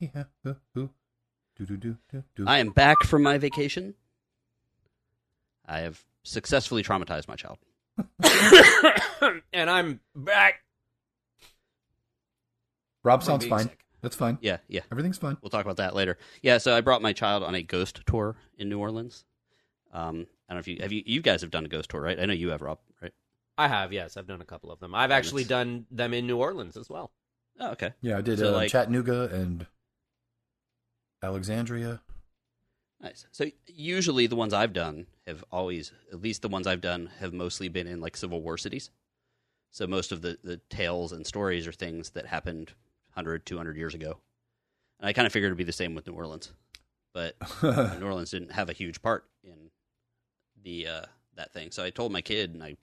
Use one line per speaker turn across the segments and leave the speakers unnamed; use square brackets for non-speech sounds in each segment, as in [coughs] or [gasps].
Yeah. ooh. Do, do, do, do, do.
I am back from my vacation. I have successfully traumatized my child. [coughs]
and I'm back.
Rob sounds fine.
sick.
That's fine.
Yeah, yeah.
Everything's fine.
We'll talk about that later. Yeah, so I brought my child on a ghost tour in New Orleans. Um, I don't know if you have you you guys have done a ghost tour, right? I know you have, Rob, right?
I have, yes. I've done a couple of them. I've
Yeah,
actually
it's-
done them in New Orleans as well.
Oh, okay.
Yeah, I did
So,
uh,
like-
Chattanooga and Alexandria.
Nice. So usually the ones I've done have always, at least the ones I've done, have mostly been in like Civil War cities. So most of the, the tales and stories are things that happened 100, 200 years ago. And I kind of figured it'd be the same with New Orleans. But [laughs] New Orleans didn't have a huge part in the uh, that thing. So I told my kid, and I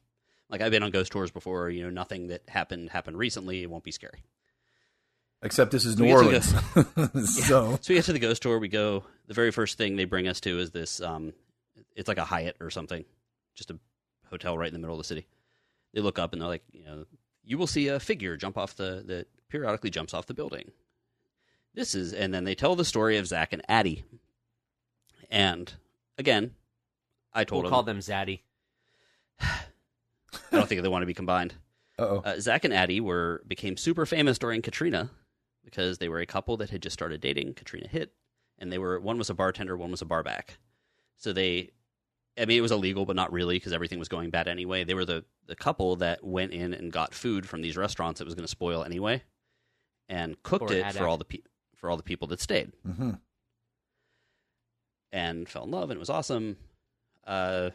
like I've been on ghost tours before. You know, nothing that happened happened recently. It won't be scary.
Except this is
So
New
we
Orleans.
get [laughs]
so
So we get to the ghost tour. We go. The very first thing they bring us to is this. Um, it's like a Hyatt or something, just a hotel right in the middle of the city. They look up and they're like, you know, you will see a figure jump off the that periodically jumps off the building. This is, and then they tell the story of Zach and Addie. And again, I told
We'll
them
call them Zaddy. [sighs]
I don't think they want to be combined.
uh-oh.
Uh, Zach and Addie were became super famous during Katrina because they were a couple that had just started dating. Katrina hit, and they were one was a bartender, one was a barback. So they, I mean, it was illegal, but not really because everything was going bad anyway. They were the the couple that went in and got food from these restaurants that was going to spoil anyway, and cooked
Or
it
had
for all the pe- for all the people that stayed
hmm
and fell in love, and it was awesome. Uh,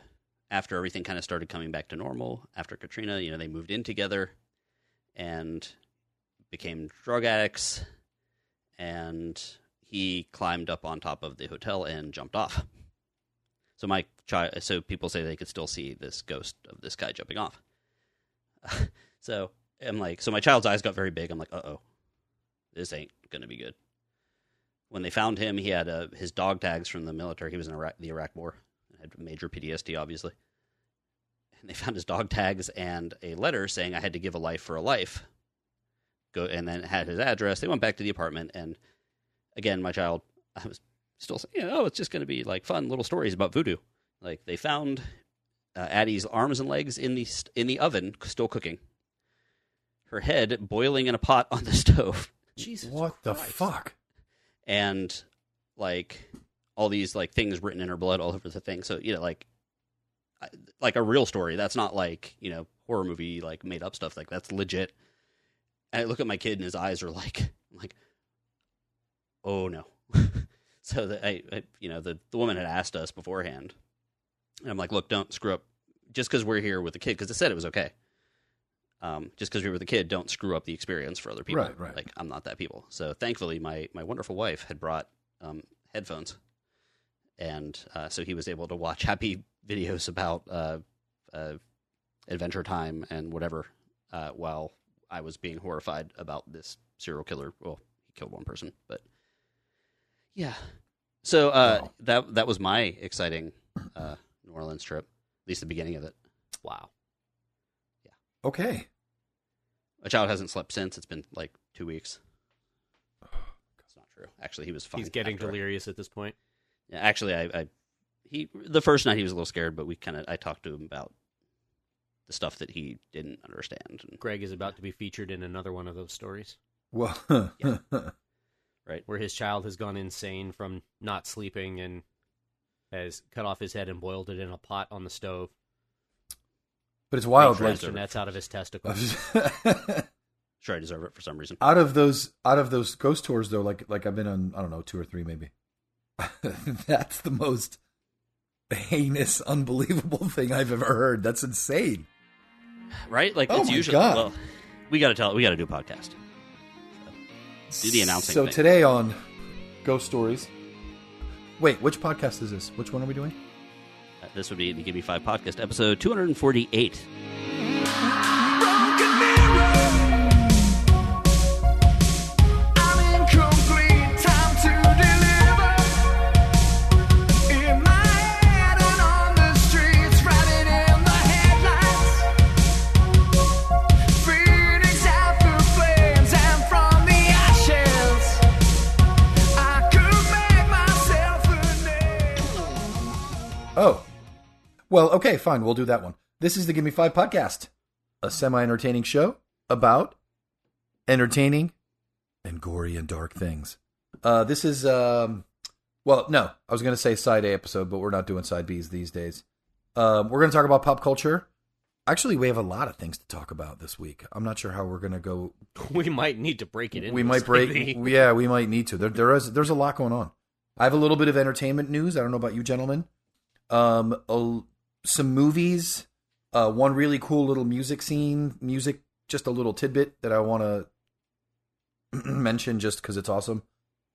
after everything kind of started coming back to normal after Katrina, you know, they moved in together and became drug addicts. And he climbed up on top of the hotel and jumped off. So my child, so people say they could still see this ghost of this guy jumping off. [laughs] so I'm like, so my child's eyes got very big. I'm like, uh oh, this ain't gonna be good when they found him, he had uh, his dog tags from the military. He was in Iraq, the Iraq War, had major PTSD, obviously. And they found his dog tags and a letter saying I had to give a life for a life. Go and then had his address. They went back to the apartment, and again, my child, I was still saying, oh, it's just going to be like fun little stories about voodoo. Like they found uh, Addie's arms and legs in the st- in the oven, still cooking. Her head boiling in a pot on the [laughs] stove.
Jesus.
What the fuck?
and like all these like things written in her blood all over the thing. So you know, like like a real story. That's not like you know horror movie like made up stuff. Like that's legit. And I look at my kid and his eyes are like like, oh no. [laughs] so the, I, I you know the the woman had asked us beforehand, and I'm like, look, don't screw up. Just because we're here with the kid, because it said it was okay. Um, just because we were the kid, don't screw up the experience for other people.
Right, right.
Like I'm not that people. So thankfully, my my wonderful wife had brought um, headphones, and uh, so he was able to watch happy [laughs] videos about uh, uh, Adventure Time and whatever, uh, while I was being horrified about this serial killer. Well, he killed one person, but yeah. So uh,
Wow.
that that was my exciting uh, New Orleans trip, at least the beginning of it.
Wow. Yeah.
Okay.
A child hasn't slept since. It's been like two weeks. That's not true. Actually, he was fine.
He's getting
after
delirious at this point.
Yeah, actually, I, I he the first night he was a little scared, but we kind of I talked to him about the stuff that he didn't understand. And,
Greg is about to be featured in another one of those stories
Well, [laughs]
Yeah. [laughs] right?
where his child has gone insane from not sleeping and has cut off his head and boiled it in a pot on the stove.
but it's wild.
Sure,
Like,
deserve
Castanets out of his testicles. [laughs]
Sure, I deserve it for some reason.
out of those, out of those ghost tours, though, like like I've been on, I don't know, two or three maybe. That's the most heinous, unbelievable thing I've ever heard. That's insane.
Right? Like
Oh
it's
my
usually
God.
well, we got to tell we got to do a podcast. Do the announcing
So
thing.
today on Ghost Stories. Wait, which podcast is this? Which one are we doing?
Uh, this would be the Give Me Five podcast episode two hundred and forty
Well, okay, fine. We'll do that one. This is the Give Me Five podcast, a semi entertaining show about entertaining and gory and dark things. Uh, this is, um, well, no, I was going to say side A episode, but we're not doing side Bs these days. Um, we're going to talk about pop culture. Actually, we have a lot of things to talk about this week. I'm not sure how we're going to go. [laughs]
We might need to break it in.
we might break. [laughs] Yeah, we might need to. There, there is. There's a lot going on. I have a little bit of entertainment news. I don't know about you, gentlemen. Um, a, some movies. Uh, one really cool little music scene, music, just a little tidbit that I want [clears throat] to mention just because it's awesome.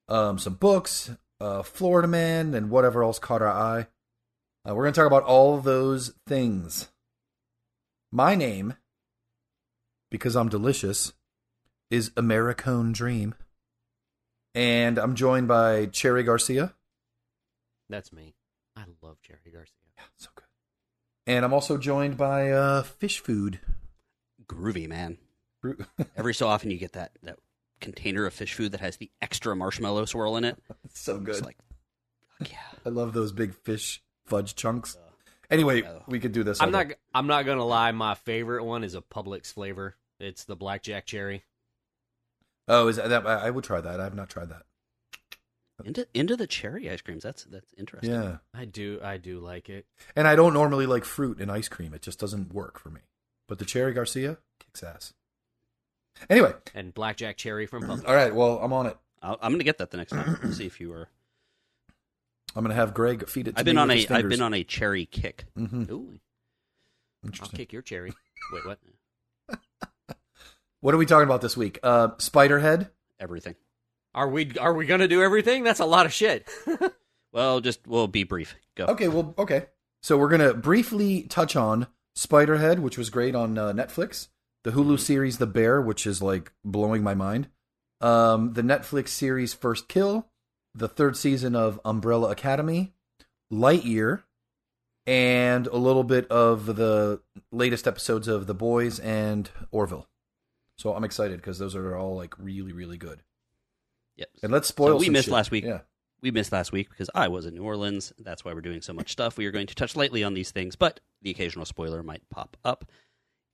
Um, some books, uh, Florida Man, and whatever else caught our eye. Uh, we're going to talk about all those things. My name, because I'm delicious, is Americone Dream. And I'm joined by Cherry Garcia.
That's me. I love Cherry Garcia.
So good. And I'm also joined by uh, Fish Food.
Groovy, man.
Bru- [laughs]
Every so often you get that, that container of fish food that has the extra marshmallow swirl in it. [laughs]
It's so good.
It's like, fuck yeah.
I love those big fish fudge chunks. Anyway, we could do this.
I'm not.
day.
I'm not gonna lie. My favorite one is a Publix flavor. It's the blackjack cherry.
Oh, is that, that? I I would try that. I have not tried that.
Into into the cherry ice creams. That's that's interesting.
Yeah,
I do. I do like it.
and I don't normally like fruit in ice cream. It just doesn't work for me. But the Cherry Garcia kicks ass. Anyway,
And blackjack cherry from Publix.
all right. Well, I'm on it.
I'll, I'm gonna get that the next time. We'll see if you were.
I'm gonna have Greg feed it. To
I've been
me
on
with
a
his
I've been on a cherry kick.
Mhm.
Ooh, I'll
Interesting.
kick your cherry. Wait, what? [laughs]
What are we talking about this week? Uh, Spiderhead.
Everything.
Are we? Are we gonna do everything? That's a lot of shit. [laughs]
Well, just we'll be brief. Go.
Okay, well, okay. So we're gonna briefly touch on Spiderhead, which was great on uh, Netflix. The Hulu series The Bear, which is like blowing my mind. Um, the Netflix series First Kill, the third season of Umbrella Academy, Lightyear, and a little bit of the latest episodes of The Boys and Orville. So I'm excited because those are all like really, really good.
Yep.
And let's spoil.
So we missed
shit.
last week.
Yeah.
We missed last week because I was in New Orleans. That's why we're doing so much stuff. We are going to touch lightly on these things, but the occasional spoiler might pop up.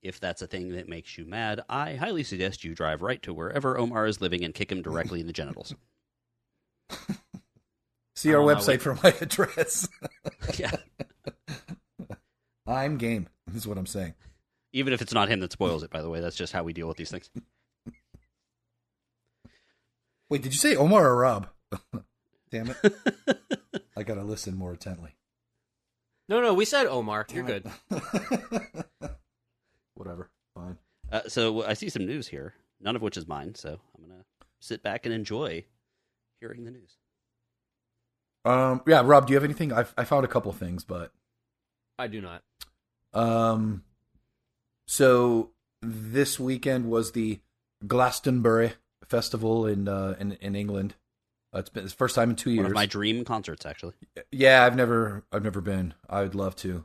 If that's a thing that makes you mad, I highly suggest you drive right to wherever Omar is living and kick him directly in the genitals. [laughs]
See our website for my [laughs] address.
yeah. [laughs]
I'm game. Is what I'm saying.
Even if it's not him that spoils it, by the way, that's just how we deal with these things.
Wait, did you say Omar or Rob? [laughs] Damn it! [laughs] I gotta listen more intently.
No, no, we said Omar. You're good. [laughs]
Whatever. Fine.
Uh, so I see some news here, none of which is mine. So I'm gonna sit back and enjoy hearing the news.
Um. Yeah, Rob. Do you have anything? I I found a couple things, but
I do not.
um. So this weekend was the Glastonbury Festival in uh in in England. Uh, it's been it's first time in two years.
One of my dream concerts, actually.
Yeah, I've never I've never been. I'd love to.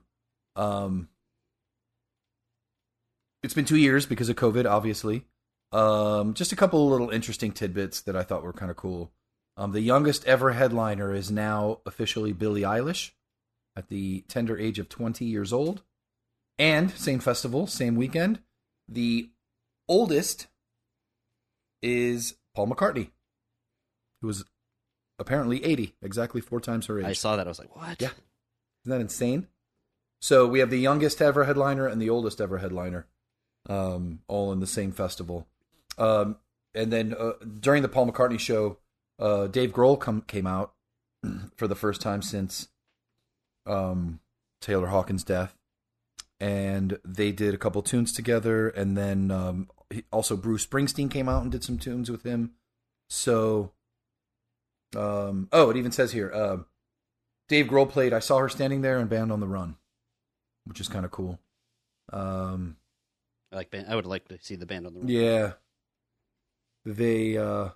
Um It's been 2 years because of COVID, obviously. Um just a couple of little interesting tidbits that I thought were kind of cool. Um the youngest ever headliner is now officially Billie Eilish at the tender age of 20 years old. And same festival, same weekend, the oldest is Paul McCartney, who was apparently 80, exactly four times her age.
I saw that. I was like, what?
Yeah. Isn't that insane? So we have the youngest ever headliner and the oldest ever headliner, um, all in the same festival. Um, and then uh, during the Paul McCartney show, uh, Dave Grohl come, came out [clears throat] for the first time since um, Taylor Hawkins' death, and they did a couple tunes together. And then um, also Bruce Springsteen came out and did some tunes with him. So, um, oh, it even says here. Uh, Dave Grohl played I Saw Her Standing There and Band on the Run, which is kind of cool. Um,
I like. Band, I would like to see the band on the run.
yeah. They uh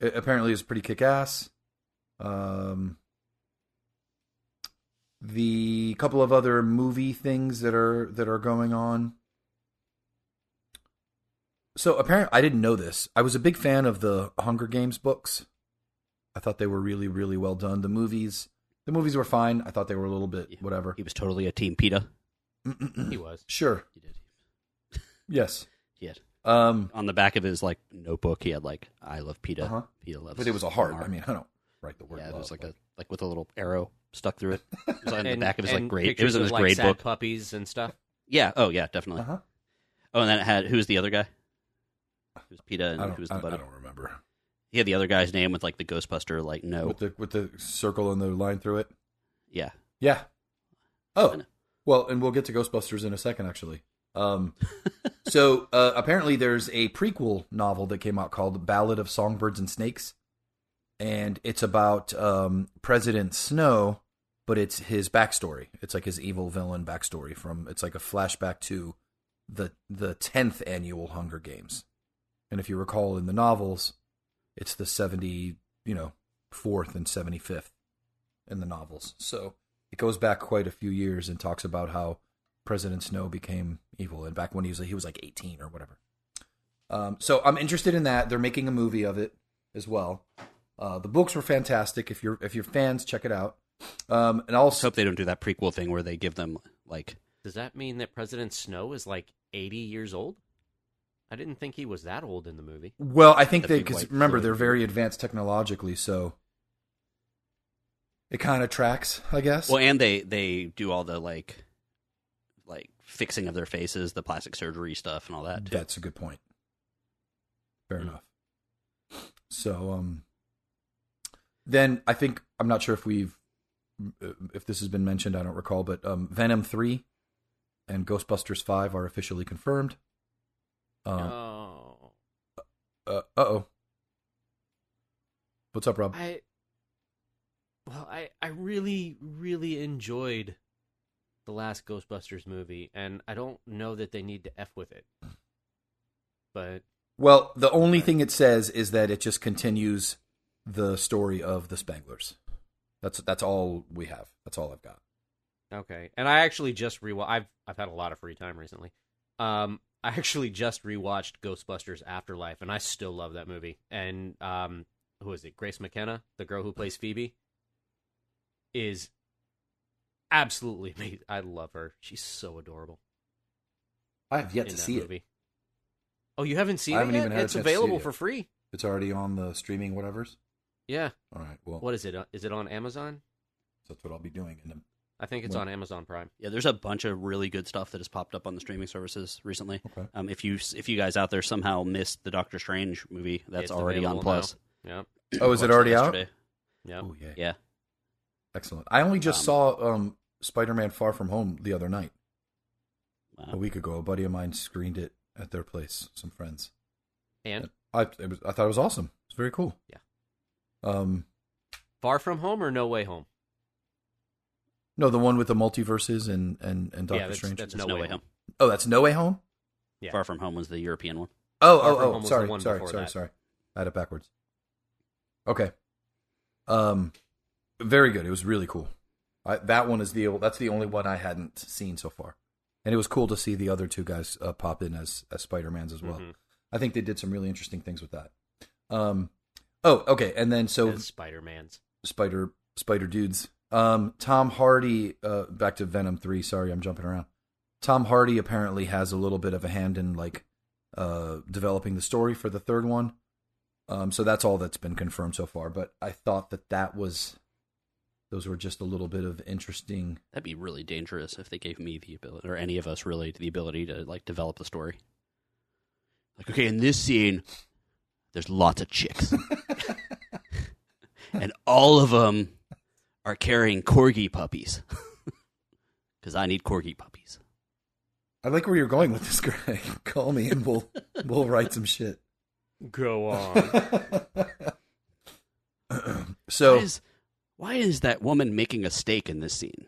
apparently is pretty kick ass. Um the couple of other movie things that are that are going on. So apparently I didn't know this. I was a big fan of the Hunger Games books. I thought they were really really well done. The movies The movies were fine. I thought they were a little bit whatever.
He was totally a team PETA.
He was.
Sure.
He did.
Yes. [laughs]
He had
Um,
on the back of his like notebook. He had like "I love PETA."
Uh-huh.
PETA loves.
but it was a heart. I mean, I don't write the word.
yeah, it was like
but-
a like with a little arrow stuck through it. It was on the [laughs] back of his like
and
grade. It was in
of,
his
like,
grade
sad
book.
puppies and stuff.
Yeah. Oh yeah, definitely.
Uh-huh.
Oh, and then it had who's the other guy? Who's PETA
I
and who's
I,
the
I
buddy?
don't remember.
He had the other guy's name with like the Ghostbuster like no.
With the with the circle and the line through it.
yeah.
Yeah. Oh, well, and we'll get to Ghostbusters in a second, actually. Um, [laughs] so uh, apparently, there's a prequel novel that came out called "Ballad of Songbirds and Snakes," and it's about um, President Snow, but it's his backstory. It's like his evil villain backstory from. It's like a flashback to the the tenth annual Hunger Games, and if you recall in the novels, it's the seventy, you know, fourth and seventy fifth in the novels. So it goes back quite a few years and talks about how President Snow became evil, and back when he was he was like eighteen or whatever. Um, so I'm interested in that. They're making a movie of it as well. Uh, the books were fantastic. If you're if you're fans, check it out. Um, and
Let's
also,
hope they don't do that prequel thing where they give them like
Does that mean that President Snow is like 80 years old? I didn't think he was that old in the movie.
well, I think they because remember they're very advanced technologically, so it kind of tracks, I guess.
well, and they they do all the like like fixing of their faces, the plastic surgery stuff, and all that. Too.
That's a good point. Fair
Hmm.
enough. So, um, then I think I'm not sure if we've if this has been mentioned. I don't recall, but um, Venom three and Ghostbusters five are officially confirmed. Um,
oh.
uh oh. What's up, Rob?
I well, I I really really enjoyed the last Ghostbusters movie, and I don't know that they need to f with it. But
Well, the only thing it says is that it just continues the story of the Spanglers. That's that's all we have. That's all I've got.
okay, and I actually just rewatched. I've I've had a lot of free time recently. Um, I actually just rewatched Ghostbusters Afterlife, and I still love that movie. And um, who is it? Grace McKenna, the girl who plays Phoebe, is absolutely amazing. I love her. She's so adorable.
I have yet to see it.
Oh, you haven't seen
I
it
haven't
yet?
even had a
it's
see it
available for free.
It's already on the streaming whatever's.
Yeah.
All right. Well,
What is it? Uh, it on Amazon?
that's what I'll be doing. In
I think it's
Well-
on Amazon Prime.
Yeah, there's a bunch of really good stuff that has popped up on the streaming services recently.
Okay.
Um, if you if you guys out there somehow missed the Doctor Strange movie, that's
It's
already on Plus.
Yeah.
Oh, is it already out?
Yeah.
Oh yeah.
Yeah.
Excellent. I only just
Um,
saw um, Spider-Man: Far From Home the other night,
Wow.
a week ago. A buddy of mine screened it at their place. Some friends.
And
I it was, I thought it was awesome. It's very cool.
Yeah.
Um.
Far From Home or No Way Home?
No, the one with the multiverses and and and Doctor
Yeah, that's-
Strange.
that's
It's
No Way Home.
Oh, that's No Way Home.
Yeah.
Far From Home was the European one.
Oh,
Far
oh,
From
oh.
Home was the
sorry, sorry, sorry,
that.
sorry. I had it backwards. Okay. Um, very good. It was really cool. I, that one is the that's the only one I hadn't seen so far, and it was cool to see the other two guys uh, pop in as as Spider Mans as well.
Mhm.
I think they did some really interesting things with that. Um, oh, okay, and then so
Spider-Man's.
Spider Spider dudes. Um, Tom Hardy. Uh, back to Venom three. Sorry, I'm jumping around. Tom Hardy apparently has a little bit of a hand in like uh, developing the story for the third one. Um, so that's all that's been confirmed so far. But I thought that that was those were just a little bit of interesting.
That'd be really dangerous if they gave me the ability, or any of us really, the ability to like develop the story. Like, okay, in this scene, there's lots of chicks, [laughs] [laughs] and all of them are carrying corgi puppies, [laughs] because I need corgi puppies.
I like where you're going with this, Greg. [laughs] Call me and we'll we'll write some shit.
Go on. [laughs]
so
why is, why is that woman making a steak in this scene?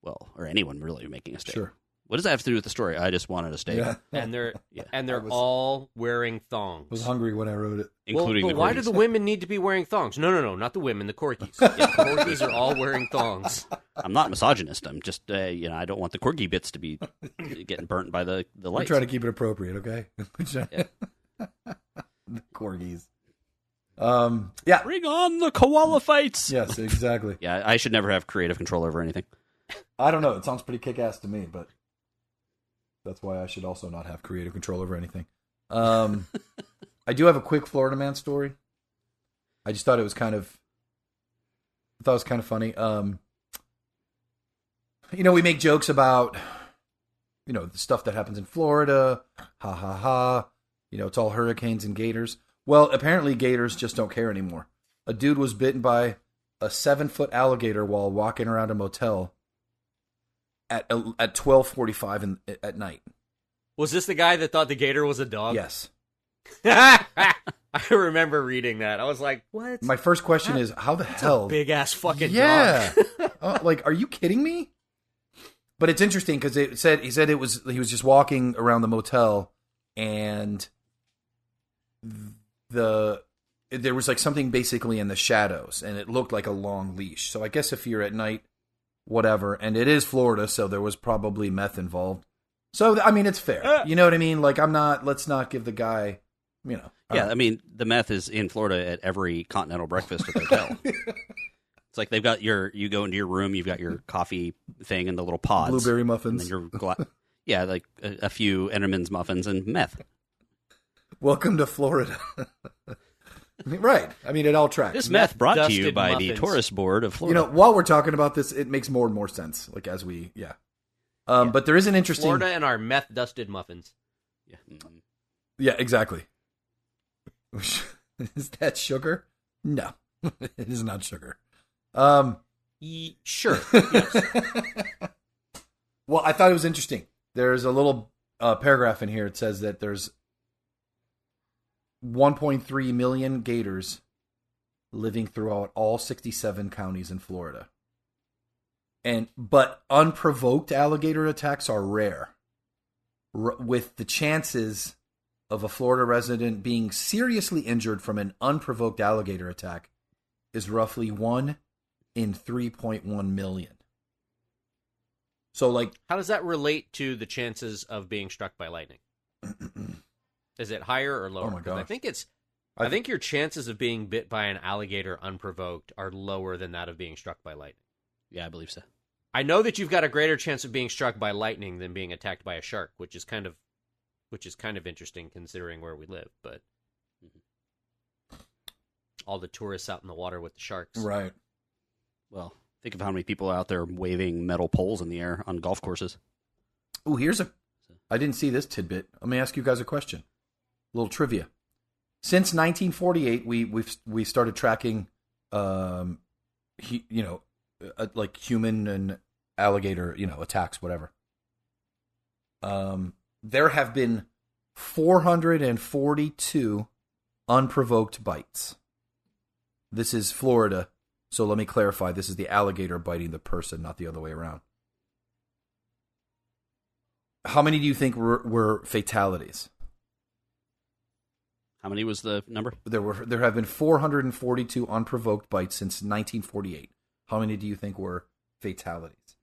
Well, or anyone really making a steak?
sure,
What does that have to do with the story? I just wanted a steak,
yeah,
and they're [laughs]
Yeah.
and they're
was-
all wearing thongs.
I was hungry when I wrote it.
including
well,
the
but why do the women need to be wearing thongs? No, no, no, not the women, the corgis. [laughs] Yeah, the corgis are all wearing thongs.
I'm not misogynist. I'm just, uh, you know, I don't want the corgi bits to be [laughs] getting burnt by the the
We
lights.
try to keep it appropriate, okay?
Yeah.
the corgis. Um, yeah.
Bring on the koala fights.
Yes, exactly.
Yeah, I should never have creative control over anything.
I don't know. It sounds pretty kick ass to me, but that's why I should also not have creative control over anything. Um, [laughs] I do have a quick Florida man story. I just thought it was kind of, I thought it was kind of funny. Um, you know, we make jokes about, you know, the stuff that happens in Florida. Ha ha ha. You know, it's all hurricanes and gators. Well, apparently gators just don't care anymore. A dude was bitten by a seven foot alligator while walking around a motel at at twelve forty five in at night.
Was this the guy that thought the gator was a dog?
Yes. [laughs]
I remember reading that. I was like, what?
My first question is, how the hell?
Big ass fucking
yeah.
dog. [laughs]
Uh, like, are you kidding me? But it's interesting because it said he said it was he was just walking around the motel and the there was like something basically in the shadows and it looked like a long leash. So I guess if you're at night, whatever, and it is Florida, so there was probably meth involved. So I mean, it's fair. Uh. You know what I mean? Like I'm not. Let's not give the guy. You know.
Yeah, I mean the meth is in Florida at every continental breakfast at the hotel. [laughs] it's like they've got your you go into your room, you've got your coffee thing and the little pods,
blueberry
and
muffins.
then your gla- yeah, like a, a few Entenmann's muffins and meth.
Welcome to Florida. [laughs] [laughs] right. I mean, it all tracks.
This meth brought to you
dusted
by the
muffins.
tourist board of Florida.
you know, while we're talking about this, it makes more and more sense. Like as we, yeah. Um, but there is an interesting.
Florida and our meth dusted muffins.
yeah. Mm.
Yeah, exactly. [laughs] is that sugar? No, [laughs] it is not sugar. Um,
Ye- sure. yes.
well, I thought it was interesting. There's a little uh, paragraph in here. It says that there's 1.3 million gators living throughout all 67 counties in Florida. And but unprovoked alligator attacks are rare. R- with the chances of a Florida resident being seriously injured from an unprovoked alligator attack is roughly 1 in 3.1 million. So like
How does that relate to the chances of being struck by lightning? [clears throat] Is it higher or oh, lower?
Oh my
'Cause I think it's.
I
I think your chances of being bit by an alligator unprovoked are lower than that of being struck by lightning.
Yeah, I believe so.
I know that you've got a greater chance of being struck by lightning than being attacked by a shark, which is kind of, which is kind of interesting considering where we live. But mm-hmm. all the tourists out in the water with the sharks.
right.
Well, think of how many people are out there waving metal poles in the air on golf courses.
Oh, here's a. I didn't see this tidbit. Let me ask you guys a question. Little trivia. Since 1948, we we've we started tracking, um, he, you know, uh, like human and alligator, you know, attacks, whatever. Um, there have been 442 unprovoked bites. This is Florida, so let me clarify. This is the alligator biting the person, not the other way around. How many do you think were, were fatalities?
How many was the number?
There were there have been 442 unprovoked bites since 1948. How many do you think were fatalities?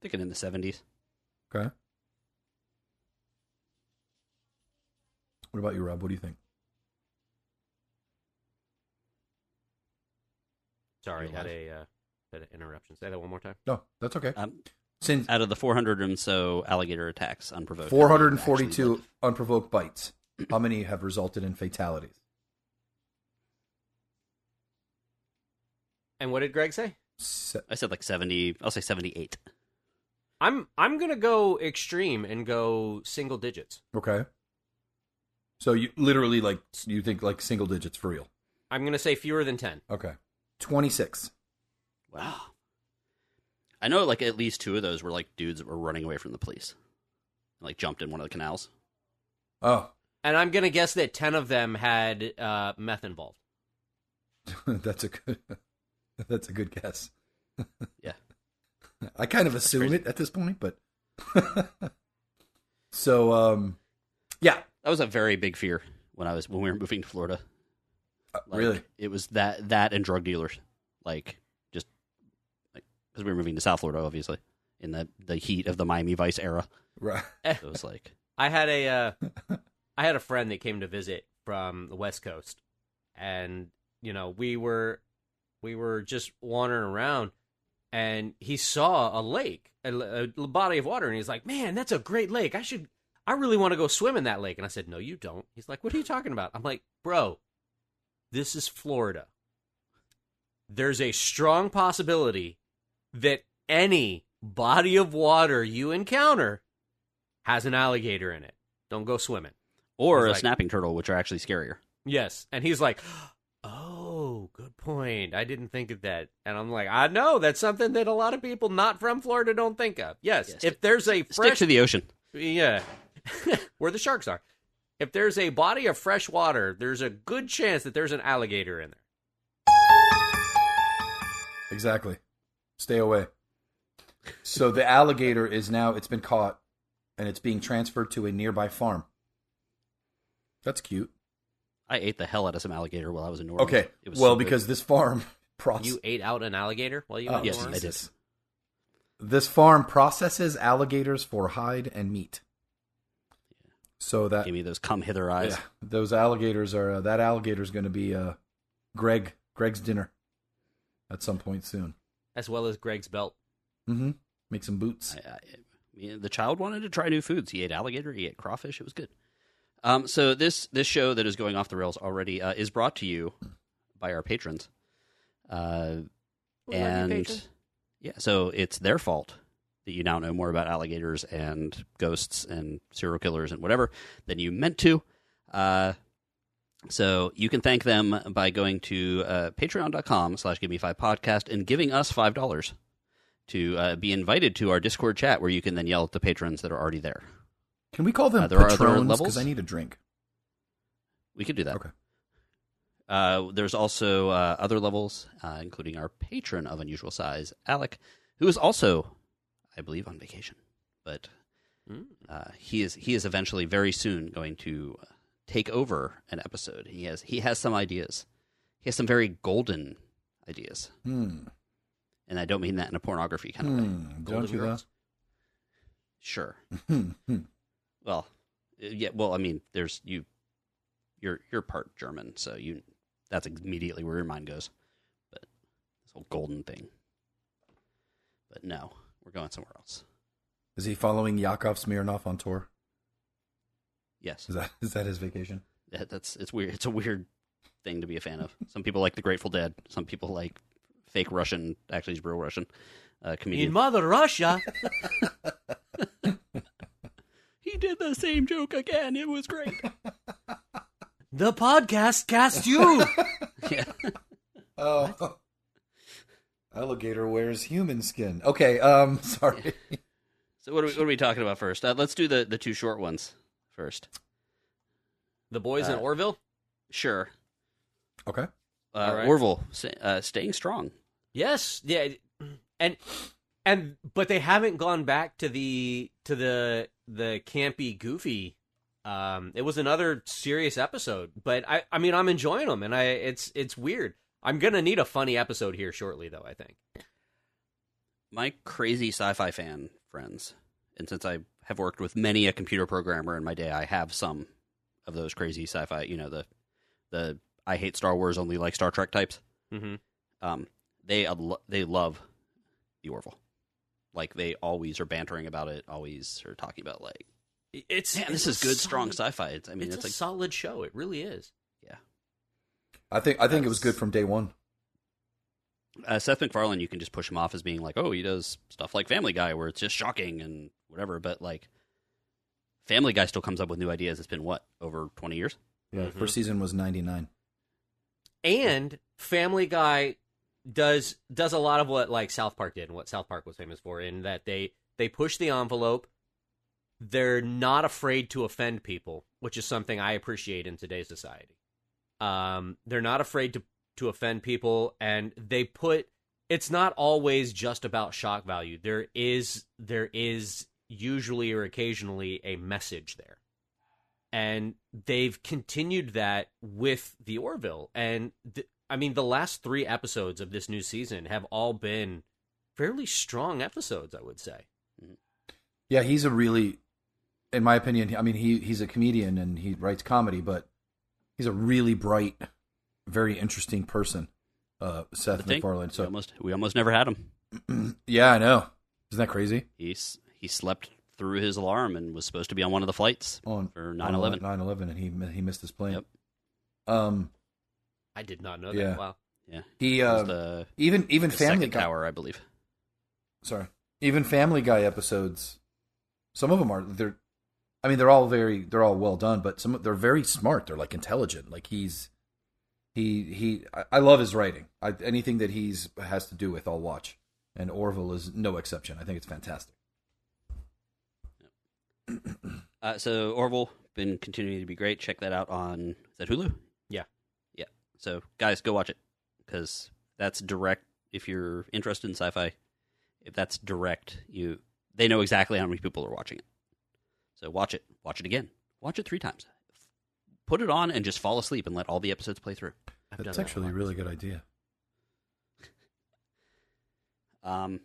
Thinking in the seventies.
Okay. What about you, Rob? What do you think?
Sorry,
You're
had a uh, had an interruption. Say that one more time.
No, that's okay.
Um,
Since
out of the 400 and so alligator attacks unprovoked.
442 unprovoked bites, how many have resulted in fatalities?
And what did Greg say?
Se-
I said like 70. I'll say 78.
I'm I'm gonna go extreme and go single digits.
Okay. So you literally like you think like single digits for real?
I'm gonna say fewer than ten.
Okay. 26.
Wow. I know like at least two of those were like dudes that were running away from the police. Like jumped in one of the canals.
Oh,
And I'm gonna guess that ten of them had uh, meth involved. [laughs]
that's a good [laughs] that's a good guess. [laughs]
Yeah.
I kind of assume it at this point, but so um yeah,
That was a very big fear when I was when we were moving to Florida.
Uh, really.
It was that that and drug dealers. Like just like because we were moving to South Florida obviously in the the heat of the Miami Vice era.
Right.
It was like
I had a uh, I had a friend that came to visit from the West Coast, and you know we were we were just wandering around, and he saw a lake, a, a body of water, and he's like, "Man, that's a great lake. I should, I really want to go swim in that lake." And I said, "No, you don't." He's like, "What are you talking about?" I'm like, "Bro, this is Florida. There's a strong possibility that any body of water you encounter has an alligator in it. Don't go swimming."
Or a
like-
snapping turtle, which are actually scarier.
Yes. And he's like, Oh, good point. I didn't think of that. And I'm like, I know that's something that a lot of people not from Florida don't think of. Yes.
Yes.
If there's a
Stick to the ocean.
Yeah. [laughs] Where the sharks are. If there's a body of fresh water, there's a good chance that there's an alligator in there.
Exactly. Stay away. So the alligator is now it's been caught and it's being transferred to a nearby farm. That's cute.
I ate the hell out of some alligator while I was in Norway.
Okay.
It was
Well,
so
because this farm [laughs] process
You ate out an alligator while you
Oh,
were in
yes,
New
I did.
This farm processes alligators for hide and meat. So that
Give me those come hither eyes.
yeah, those alligators are uh, that alligator is going to be uh, Greg Greg's dinner at some point soon.
As well as Greg's belt.
Mm-hmm. Make some boots.
I, I, the child wanted to try new foods. He ate alligator. He ate crawfish. It was good. Um, so this this show that is going off the rails already uh, is brought to you by our patrons, uh,
We love you,
and
patrons.
yeah, so it's their fault that you now know more about alligators and ghosts and serial killers and whatever than you meant to. Uh, so you can thank them by going to uh, patreon.com slash give me five podcast and giving us five dollars to uh, be invited to our discord chat where you can then yell at the patrons that are already there
Can we call them
Uh, there are other
patrons?
levels?
Because I need a drink.
we could do that
Okay.
uh, there's also uh, other levels uh, including our patron of unusual size alec who is also i believe on vacation but
Mm.
uh, he is he is eventually very soon going to uh, take over an episode he has he has some ideas he has some very golden ideas
Hmm.
and i don't mean that in a pornography kind of way
Hmm. Don't
Golden
you
Girls.
sure
though? [laughs] Hmm. Hmm.
Well, uh, yeah. Well, I mean, there's you. You're you're part German, so you. That's immediately where your mind goes. But this whole golden thing. But no, we're going somewhere else.
Is he following Yakov Smirnoff on tour?
Yes,
Is that [laughs] is that his vacation?
that, that's it's weird. It's a weird thing to be a fan of. Some people like the Grateful Dead. Some people like fake Russian. Actually, he's real Russian. Uh, comedian.
In Mother Russia. [laughs]
he did the same joke again. It was great. [laughs]
the podcast cast you. [laughs]
yeah. [laughs]
Oh. Alligator wears human skin. Okay, um, sorry.
So what are we, what are we talking about first? Uh, let's do the the two short ones first.
the boys in
Uh,
Orville.
Sure.
Okay.
Uh,
All right.
Orville uh, staying strong.
Yes, yeah, and and but they haven't gone back to the to the the campy goofy. Um, it was another serious episode, but I I mean I'm enjoying them, and I it's it's weird. I'm gonna need a funny episode here shortly, though. I think.
My crazy sci-fi fan friends, and since I have worked with many a computer programmer in my day, I have some of those crazy sci-fi. You know the the I hate Star Wars, only like Star Trek types.
Mm-hmm.
Um, they they love the Orville. Like they always are bantering about it, always are talking about like,
It's
man,
it's
this is
a
good, strong sci-fi. It's, I mean,
it's,
it's,
a
like
solid show. It really is.
Yeah, I think I think it was good from day one.
uh, Seth MacFarlane, you can just push him off as being like, oh, he does stuff like Family Guy, where it's just shocking and whatever. But like, Family Guy still comes up with new ideas. It's been what over twenty years.
Yeah,
Mhm.
first season was ninety nine.
and Family Guy does does a lot of what like South Park did and what South Park was famous for in that they they push the envelope. They're not afraid to offend people, which is something I appreciate in today's society. Um, they're not afraid to to offend people, and they put. It's not always just about shock value. There is there is usually or occasionally a message there and they've continued that with the Orville. And th- I mean, the last three episodes of this new season have all been fairly strong episodes. I would say.
Yeah, he's a really, in my opinion, I mean he he's a comedian and he writes comedy, but he's a really bright very interesting person, uh, Seth
The thing,
MacFarlane.
we
So
almost we almost never had him. [clears throat]
yeah, I know. Isn't that crazy?
He's he slept through his alarm and was supposed to be on one of the flights
On
for 9/11.
9/11, and he he missed his plane.
Yep.
Um,
I did not know
Yeah.
that. Wow.
Yeah,
he uh,
the,
even even Family Guy.
I believe.
Sorry, even Family Guy episodes. Some of them are they're. I mean, they're all very they're all well done, but some they're very smart. They're like intelligent. Like he's he he. I, I love his writing. I, anything that he's has to do with, I'll watch. And Orville is no exception. I think it's fantastic.
Uh, so Orville been continuing to be great. Check that out on is that Hulu?
Yeah.
yeah. So guys, go watch it because that's direct. If you're interested in sci-fi, if that's direct, you they know exactly how many people are watching it. So watch it. Watch it again. Watch it three times. Put it on and just fall asleep and let all the episodes play through.
I've done
That's
that
actually a really good idea. [laughs]
Um,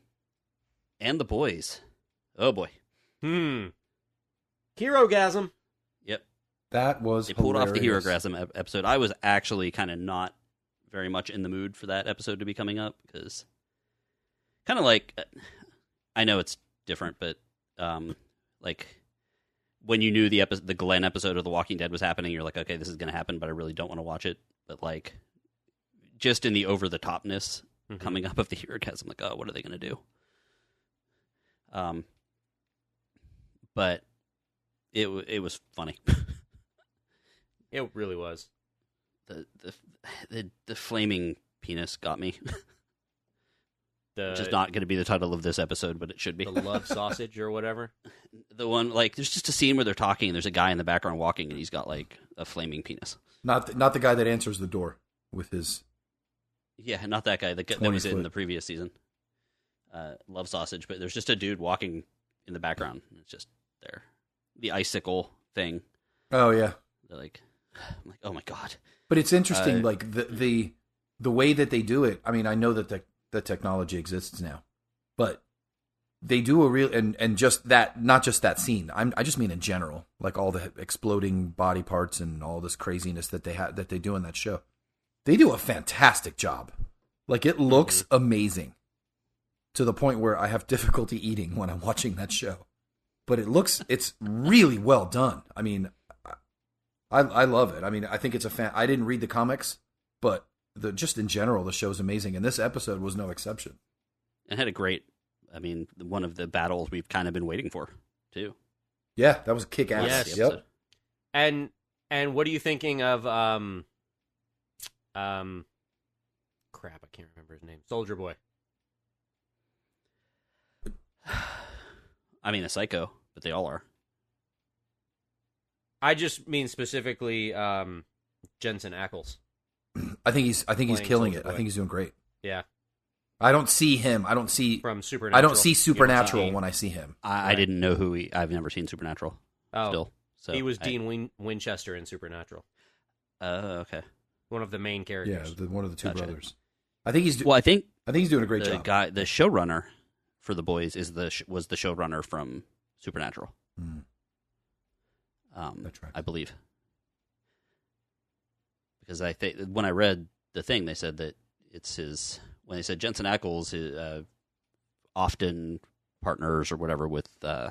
and the boys. Oh boy.
Hmm. Herogasm.
That was
They pulled off the
hilarious.
Herogasm episode. I was actually kind of not very much in the mood for that episode to be coming up because kind of like I know it's different, but um, like when you knew the epi- the Glenn episode of The Walking Dead was happening, you're like, okay, this is going to happen, but I really don't want to watch it. But like, just in the over the topness
Mhm.
coming up of the Herogasm, like, oh, what are they going to do? Um, but it it was funny. [laughs]
It really was.
the the the, the flaming penis got me, [laughs]
The
which is not going to be the title of this episode, but it should be.
the love sausage or whatever. [laughs]
the one like there's just a scene where they're talking. and There's a guy in the background walking, and he's got like a flaming penis.
Not the, not the guy that answers the door with his.
Yeah, not that guy. The guy that
20
was in the previous season. Uh, love sausage, but there's just a dude walking in the background. It's just there, the icicle thing.
Oh yeah,
They're like, I'm like, oh my god.
but it's interesting.
Uh,
like the the the way that they do it. I mean, I know that the the technology exists now, but they do a real and and just that not just that scene. I'm I just mean in general, like all the exploding body parts and all this craziness that they had that they do in that show. They do a fantastic job. Like it looks amazing to the point where I have [laughs] difficulty eating when I'm watching that show. But it looks it's really well done. I mean, I I love it. I mean, I think it's a fan. I didn't read the comics, but the just in general, the show's amazing, and this episode was no exception.
It had a great. I mean, one of the battles we've kind of been waiting for too.
Yeah, that was kick ass.
Yes.
Yep.
And and what are you thinking of um um crap, I can't remember his name. Soldier Boy. [sighs]
I mean, a psycho, but they all are.
I just mean specifically um Jensen Ackles.
I think he's I think he's killing
Soldier
it. I think he's doing great.
Yeah.
I don't see him. I don't see.
From Supernatural.
I don't see
You
supernatural when I see him.
I, I didn't know who he. I've never seen Supernatural.
Oh,
Still, so
he was
I-
Dean Win- Winchester in Supernatural.
Oh, okay.
One of the main characters.
Yeah, the, one of the two
Gotcha.
brothers. I think he's. do-
Well, I think
I think he's doing a great
the
job.
guy, the showrunner for the boys, is the sh- was the showrunner from Supernatural.
Hmm.
Um,
That tracks.
I believe because I think when I read the thing, they said that it's his. When they said Jensen Ackles is uh, often partners or whatever with uh,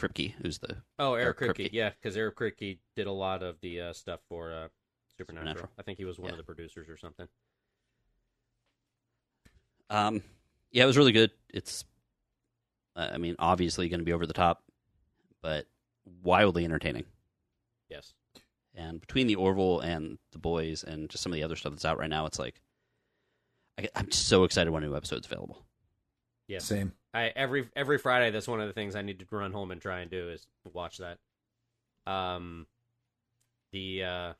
Kripke, who's the
oh, Eric
Eric
Kripke.
Kripke.
Yeah, because Eric Kripke did a lot of the uh, stuff for uh, Supernatural.
Supernatural.
I think he was one
Yeah.
of the producers or something.
Um, yeah, it was really good. It's, uh, I mean, obviously going to be over the top, but wildly entertaining.
Yes.
And between the Orville and the boys and just some of the other stuff that's out right now, it's like I get, I'm so excited when a new episode's available.
Yeah,
Same.
I every every Friday that's one of the things I need to run home and try and do is watch that. Um the uh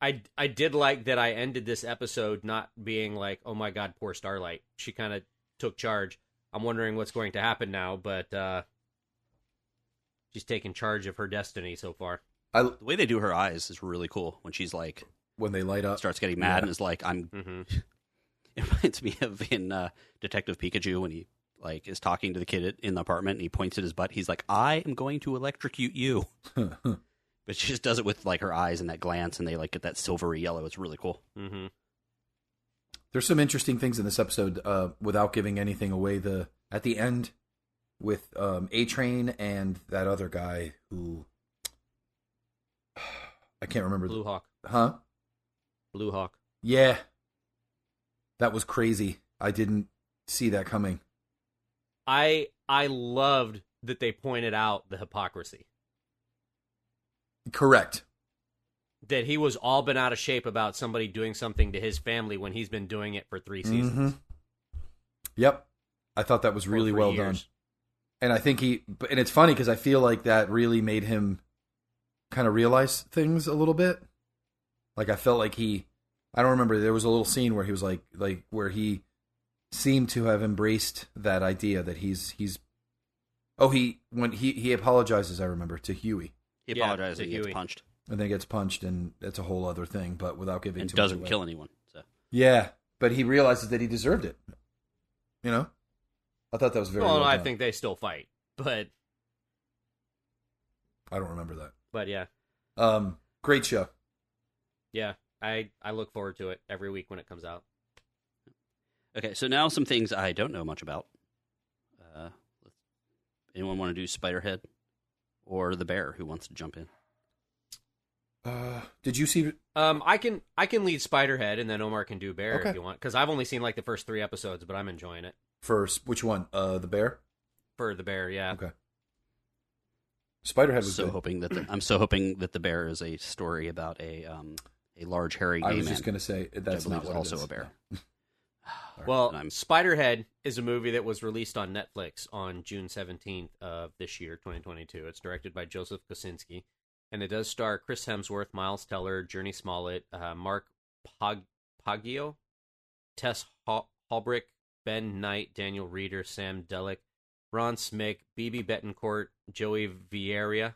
I I did like that I ended this episode not being like, "Oh my god, poor Starlight." She kind of took charge. I'm wondering what's going to happen now, but uh she's taken charge of her destiny so far.
I
The way they do her eyes is really cool when she's like
when they light up.
starts getting mad
Yeah.
and is like, "I'm."
Mhm. [laughs]
It reminds me of in uh, Detective Pikachu when he like is talking to the kid in the apartment and he points at his butt. He's like, "I am going to electrocute you." But [laughs] But she just does it with like her eyes and that glance, and they like get that silvery yellow. It's really cool.
Mm-hmm.
There's some interesting things in this episode uh, without giving anything away. The at the end with um, A Train and that other guy who I can't remember.
Blue Hawk.
Huh?
Blue Hawk.
Yeah, that was crazy. I didn't see that coming.
I I loved that they pointed out the hypocrisy.
Correct.
That he was all been out of shape about somebody doing something to his family when he's been doing it for three seasons.
Mhm. Yep, I thought that was really well
years.
done. And I think he and it's funny because I feel like that really made him kind of realize things a little bit. Like I felt like he I don't remember there was a little scene where he was like like where he seemed to have embraced that idea that he's he's oh he when he he apologizes I remember to Huey
He
Yeah,
apologizes
to
and gets punched
and then gets punched and that's a whole other thing but without giving
and
too
doesn't
away.
kill anyone. So
Yeah, but he realizes that he deserved it. You know? I thought that was very
well,
well
I think they still fight, but
I don't remember that.
but yeah,
Um great show.
yeah. I I look forward to it every week when it comes out.
okay, so now some things I don't know much about. Uh, anyone want to do Spiderhead or the Bear? Who wants to jump in?
Uh did you see
Um, I can I can lead Spiderhead, and then Omar can do Bear
Okay.
if you want, because I've only seen like the first three episodes, but I'm enjoying it
first which one? Uh the bear?
for the Bear. Yeah,
Okay. Spiderhead was
so
good.
hoping that the, I'm so hoping that the Bear is a story about a um a large hairy gay
I was
man.
just going to say that's not what
also a bear. [laughs]
Well,
And I'm-
Spiderhead is a movie that was released on Netflix on June 17th of this year, 2022. It's directed by Joseph Kosinski, and it does star Chris Hemsworth, Miles Teller, Jurnee Smollett, uh, Mark Pog- Poggio, Tess Haubrich, Ben Knight, Daniel Reeder, Sam Delich, Ron Smyck, BeBe Bettencourt, Joey Vieira,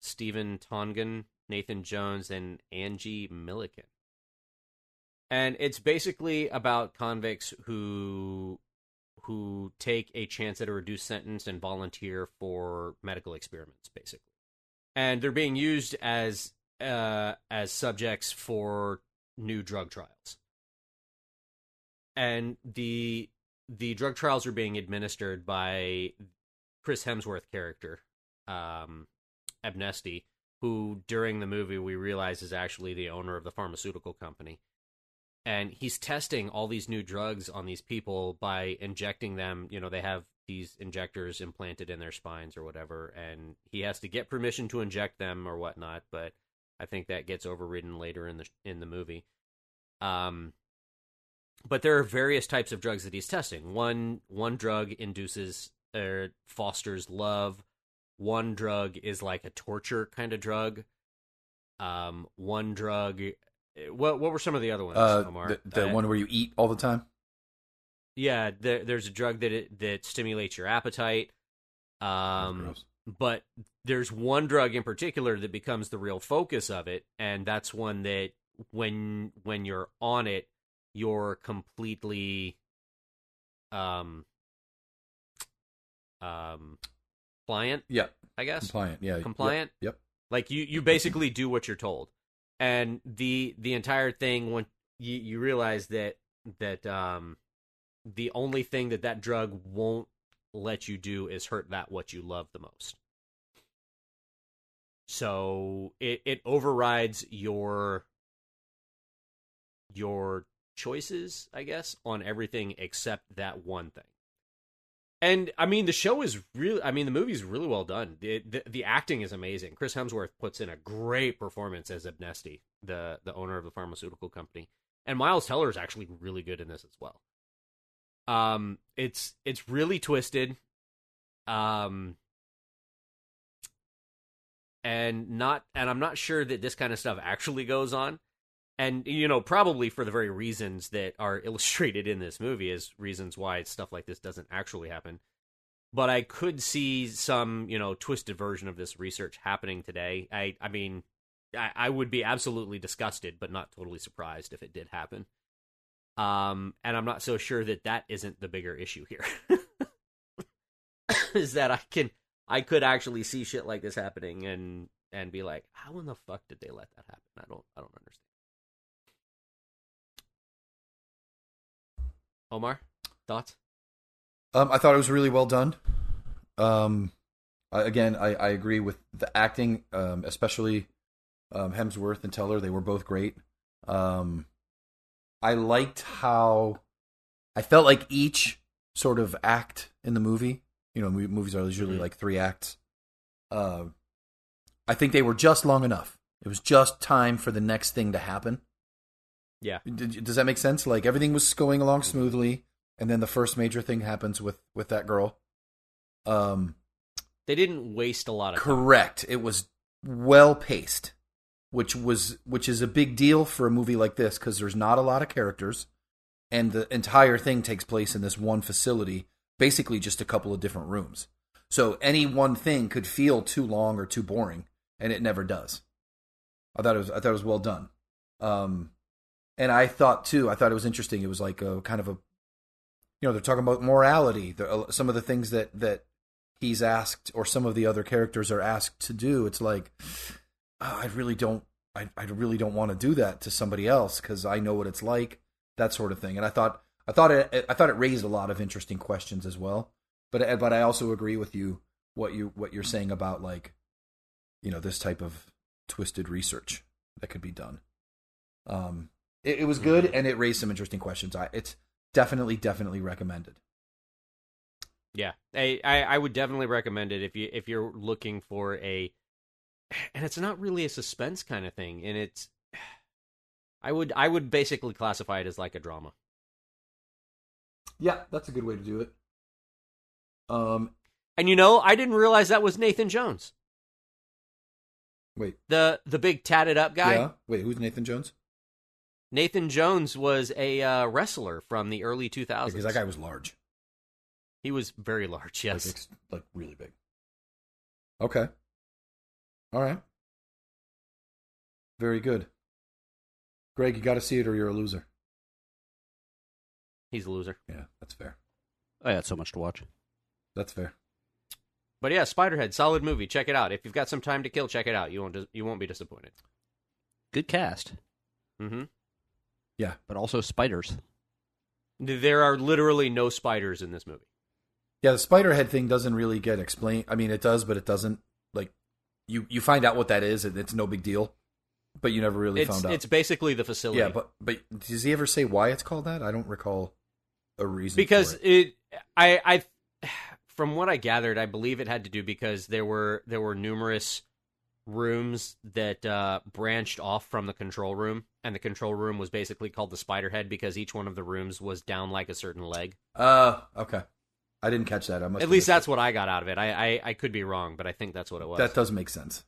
Stephen Tongun, Nathan Jones, and Angie Milliken. And it's basically about convicts who who take a chance at a reduced sentence and volunteer for medical experiments basically and they're being used as uh as subjects for new drug trials. And the the drug trials are being administered by Chris Hemsworth character um who during the movie we realize is actually the owner of the pharmaceutical company. And he's testing all these new drugs on these people by injecting them you know they have these injectors implanted in their spines or whatever and he has to get permission to inject them or whatnot but i think that gets overridden later in the in the movie um but there are various types of drugs that he's testing one one drug induces or fosters love one drug is like a torture kind of drug um one drug what what were some of the other ones
Uh
Omar?
the, the
Uh,
one where you eat all the time?
Yeah there, there's a drug that it, that stimulates your appetite um but there's one drug in particular that becomes the real focus of it and that's one that when when you're on it you're completely um um pliant
Yeah,
i guess
compliant. Yeah,
Compliant?
Yep. yep.
like you you basically do what you're told and the the entire thing when you you realize that that um the only thing that that drug won't let you do is hurt that what you love the most so it it overrides your your choices i guess on everything except that one thing and I mean, the show is really. I mean, the movie's really well done. The, the the acting is amazing. Chris Hemsworth puts in a great performance as Abnesti, the the owner of the pharmaceutical company, and Miles Teller is actually really good in this as well. Um, it's it's really twisted, um, and not, and I'm not sure that this kind of stuff actually goes on. And you know probably for the very reasons that are [laughs] illustrated in this movie is reasons why stuff like this doesn't actually happen. But i could see some you know twisted version of this research happening today. I i mean i, I would be absolutely disgusted but not totally surprised if it did happen um and i'm not so sure that that isn't the bigger issue here [laughs] is that i can i could actually see shit like this happening and and be like, how in the fuck did they let that happen? I don't I don't understand. Omar, thoughts?
Um, I thought it was really well done. Um, I, again, I, I agree with the acting, um, especially um, Hemsworth and Teller. They were both great. Um, I liked how I felt like each sort of act in the movie. You know, movies are usually
Mhm.
like three acts. Uh, I think they were just long enough. It was just time for the next thing to happen.
Yeah.
Did, does that make sense? Like everything was going along smoothly, and then the first major thing happens with with that girl. Um,
They didn't waste a lot of time.
correct. It was well paced, which was which is a big deal for a movie like this because there's not a lot of characters, and the entire thing takes place in this one facility, basically just a couple of different rooms. So any one thing could feel too long or too boring, and it never does. I thought it was I thought it was well done. Um, and I thought too. I thought it was interesting. It was like a kind of a, you know, they're talking about morality. Uh, some of the things that that he's asked, or some of the other characters are asked to do. It's like, oh, I really don't. I I really don't want to do that to somebody else because I know what it's like. That sort of thing. And I thought I thought it I thought it raised a lot of interesting questions as well. But uh, but I also agree with you what you what you're saying about like, you know, this type of twisted research that could be done. Um, it, it was good mm-hmm. and it raised some interesting questions. I it's definitely definitely recommended.
Yeah, I, I I would definitely recommend it if you if you're looking for a, and it's not really a suspense kind of thing, and it's, I would I would basically classify it as like a drama.
Yeah, that's a good way to do it. Um,
And you know, I didn't realize that was Nathan Jones,
wait,
the the big tatted up guy.
yeah, wait, who's Nathan Jones?
Nathan Jones was a uh, wrestler from the early 2000s.
Because that guy was large,
he was very large. Yes.
like, like really big. Okay, all right, very good. Greg, you got to see it or you're a loser.
He's a loser.
Yeah, that's fair.
I got so much to watch.
That's fair.
But yeah, Spiderhead, solid movie. Check it out. If you've got some time to kill, check it out. You won't dis- you won't be disappointed.
Good cast,
Mm-hmm.
Yeah, but also spiders.
There are literally no spiders in this movie.
Yeah, the spider head thing doesn't really get explained. I mean, it does, but it doesn't. Like, you you find out what that is, and it's no big deal. But you never really
It's
found out.
it's basically the facility.
yeah, but but does he ever say why it's called that? I don't recall a reason.
because
it.
it, I I [sighs] from what I gathered, I believe it had to do because there were there were numerous rooms that uh, branched off from the control room, and the control room was basically called the Spider Head because each one of the rooms was down like a certain leg.
Uh, okay. I didn't catch that. I must
At least that's
it.
what I got out of it. I, I I could be wrong, but I think that's what it was.
that does make sense.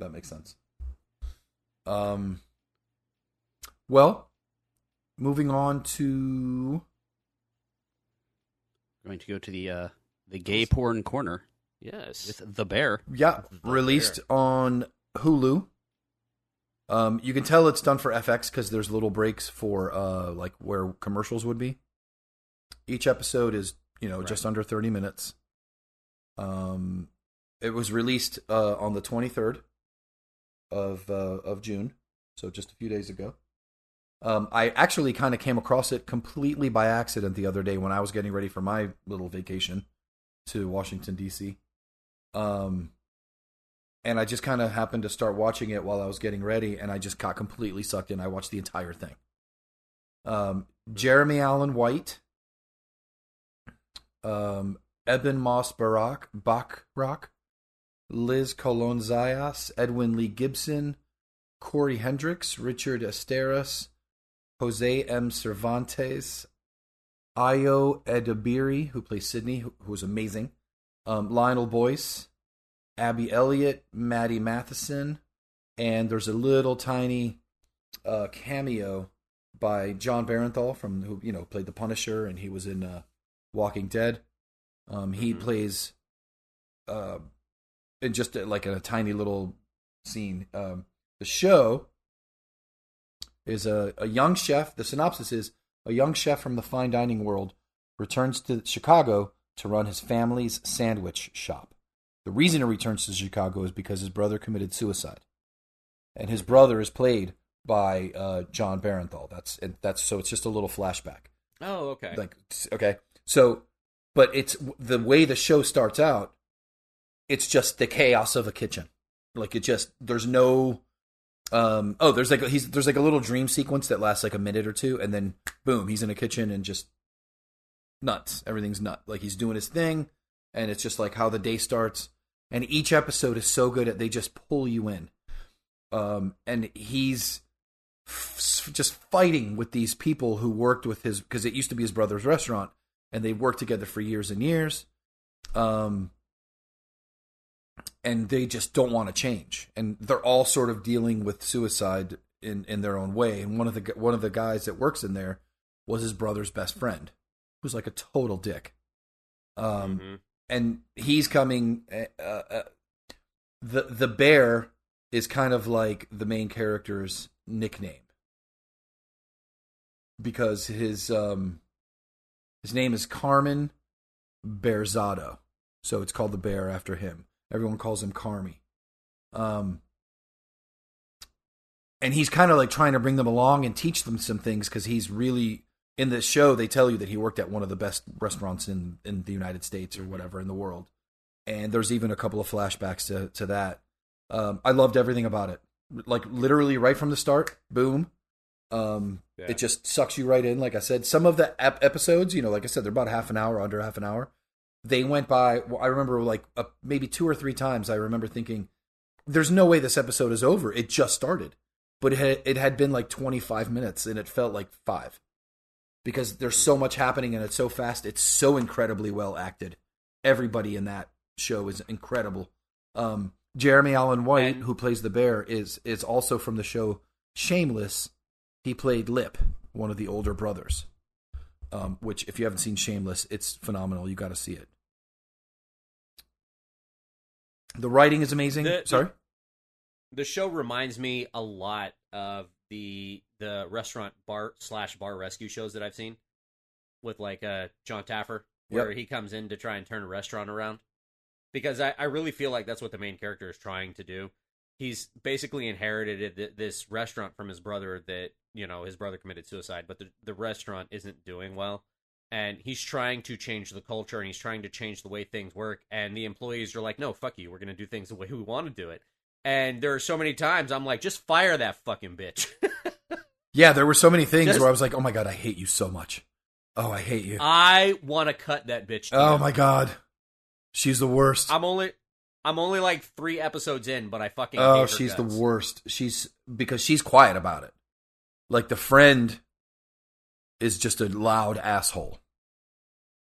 That makes sense. Um. Well, moving on to
Going to go to the uh, the gay porn corner
yes.
with the bear.
yeah,
The
released on Hulu. Um, you can tell it's done for FX because there's little breaks for uh like where commercials would be. Each episode is you know
Right.
just under thirty minutes. Um, it was released uh on the twenty third of uh, of June, so just a few days ago. Um, I actually kind of came across it completely by accident the other day when I was getting ready for my little vacation to Washington D.C. Um, and I just kind of happened to start watching it while I was getting ready, and I just got completely sucked in. I watched the entire thing. Um, Jeremy Allen White, um, Ebon Moss Barak, Bachrock, Liz Colon Zayas, Edwin Lee Gibson, Corey Hendrix, Richard Esteras, Jose M. Cervantes, Ayo Edebiri, who plays Sydney, who, who was amazing, um, Lionel Boyce, Abby Elliott, Matty Matheson, and there's a little tiny uh, cameo by Jon Bernthal from who you know played the Punisher, and he was in uh, Walking Dead. Um, he
Mhm.
plays uh, in just uh, like a tiny little scene. Um, the show is a, a young chef. The synopsis is a young chef from the fine dining world returns to Chicago to run his family's sandwich shop. The reason he returns to Chicago is because his brother committed suicide, and his brother is played by uh, Jon Bernthal. That's and that's so it's just a little flashback.
Oh, okay.
Like okay, so but it's the way the show starts out. It's just the chaos of a kitchen. Like it just there's no um oh there's like he's there's like a little dream sequence that lasts like a minute or two and then boom he's in a kitchen and just nuts everything's nut like he's doing his thing and it's just like how the day starts and each episode is so good at they just pull you in um and he's just fighting with these people who worked with his because it used to be his brother's restaurant and they worked together for years and years um and they just don't want to change. And they're all sort of dealing with suicide in in their own way. And one of the one of the guys that works in there was his brother's best friend who's like a total dick. Um
Mhm.
and he's coming uh, uh, the the bear is kind of like the main character's nickname. Because his um his name is Carmen Berzatto so it's called the bear after him. Everyone calls him Carmy. Um and he's kind of like trying to bring them along and teach them some things because he's really in this show they tell you that he worked at one of the best restaurants in in the United States or whatever in the world. And there's even a couple of flashbacks to to that. Um I loved everything about it. Like literally right from the start boom um
Yeah.
it just sucks you right in. Like I said some of the ep- episodes you know like I said they're about half an hour under half an hour. They went by well, I remember like uh, maybe two or three times I remember thinking there's no way this episode is over. It just started. But it had, it had been like 25 minutes and it felt like 5 because there's so much happening and it's so fast. It's so incredibly well acted. Everybody in that show is incredible. Um Jeremy Allen White
And-
who plays the bear is is also from the show Shameless he played Lip one of the older brothers um which if you haven't seen Shameless it's phenomenal you got to see it the writing is amazing
The-
sorry
the show reminds me a lot of the the restaurant bar slash bar rescue shows that I've seen with like uh Jon Taffer, where
Yep.
he comes in to try and turn a restaurant around. Because I, I really feel like that's what the main character is trying to do. He's basically inherited this restaurant from his brother that you know his brother committed suicide, but the the restaurant isn't doing well, and he's trying to change the culture and he's trying to change the way things work. And the employees are like, "No, fuck you, we're gonna do things the way we want to do it." And there are so many times I'm like, just fire that fucking bitch. [laughs]
Yeah, there were so many things
Just-
where I was like, "Oh my god, I hate you so much." Oh, I hate you.
I want to cut that bitch.
oh my god, she's the worst.
I'm only, I'm only like three episodes in, but I fucking. Oh, hate
oh, she's the worst. She's because she's quiet about it. Like the friend is just a loud asshole,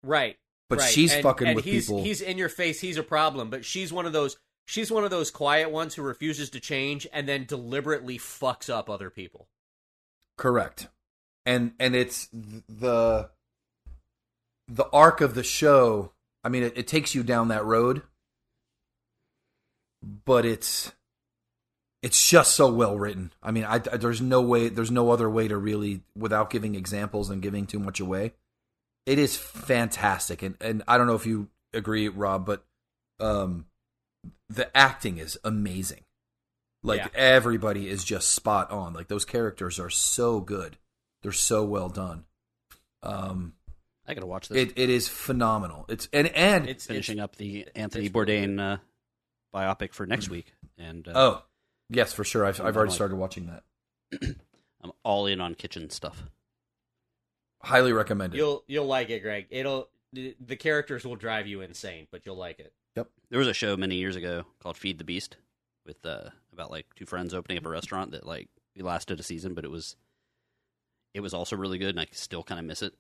Right.
but
right.
she's
And-
fucking
and
with
he's,
people.
He's in your face. He's a problem, but she's one of those. She's one of those quiet ones who refuses to change and then deliberately fucks up other people.
Correct. And and it's the the arc of the show. I mean, it, it takes you down that road, but it's it's just so well written. I mean, I, I- there's no way, there's no other way to really, without giving examples and giving too much away. It is fantastic, and and I don't know if you agree, Rob, but um, the acting is amazing. Like
Yeah.
everybody is just spot on. Like those characters are so good. They're so well done. Um,
I gotta watch this.
it it is phenomenal. It's and and
It's
Finishing
it's,
up the Anthony Bourdain uh, biopic for next week, and uh,
oh yes, for sure. I've
I'm
I've already
like-
started watching that. [clears throat]
I'm all in on kitchen stuff.
Highly recommended.
You'll you'll like it, Greg. It'll the, the characters will drive you insane, but you'll like it. Yep.
There was a show many years ago called Feed the Beast with uh, about like two friends opening up a restaurant that like we lasted a season, but it was it was also really good, and I still kind of miss it.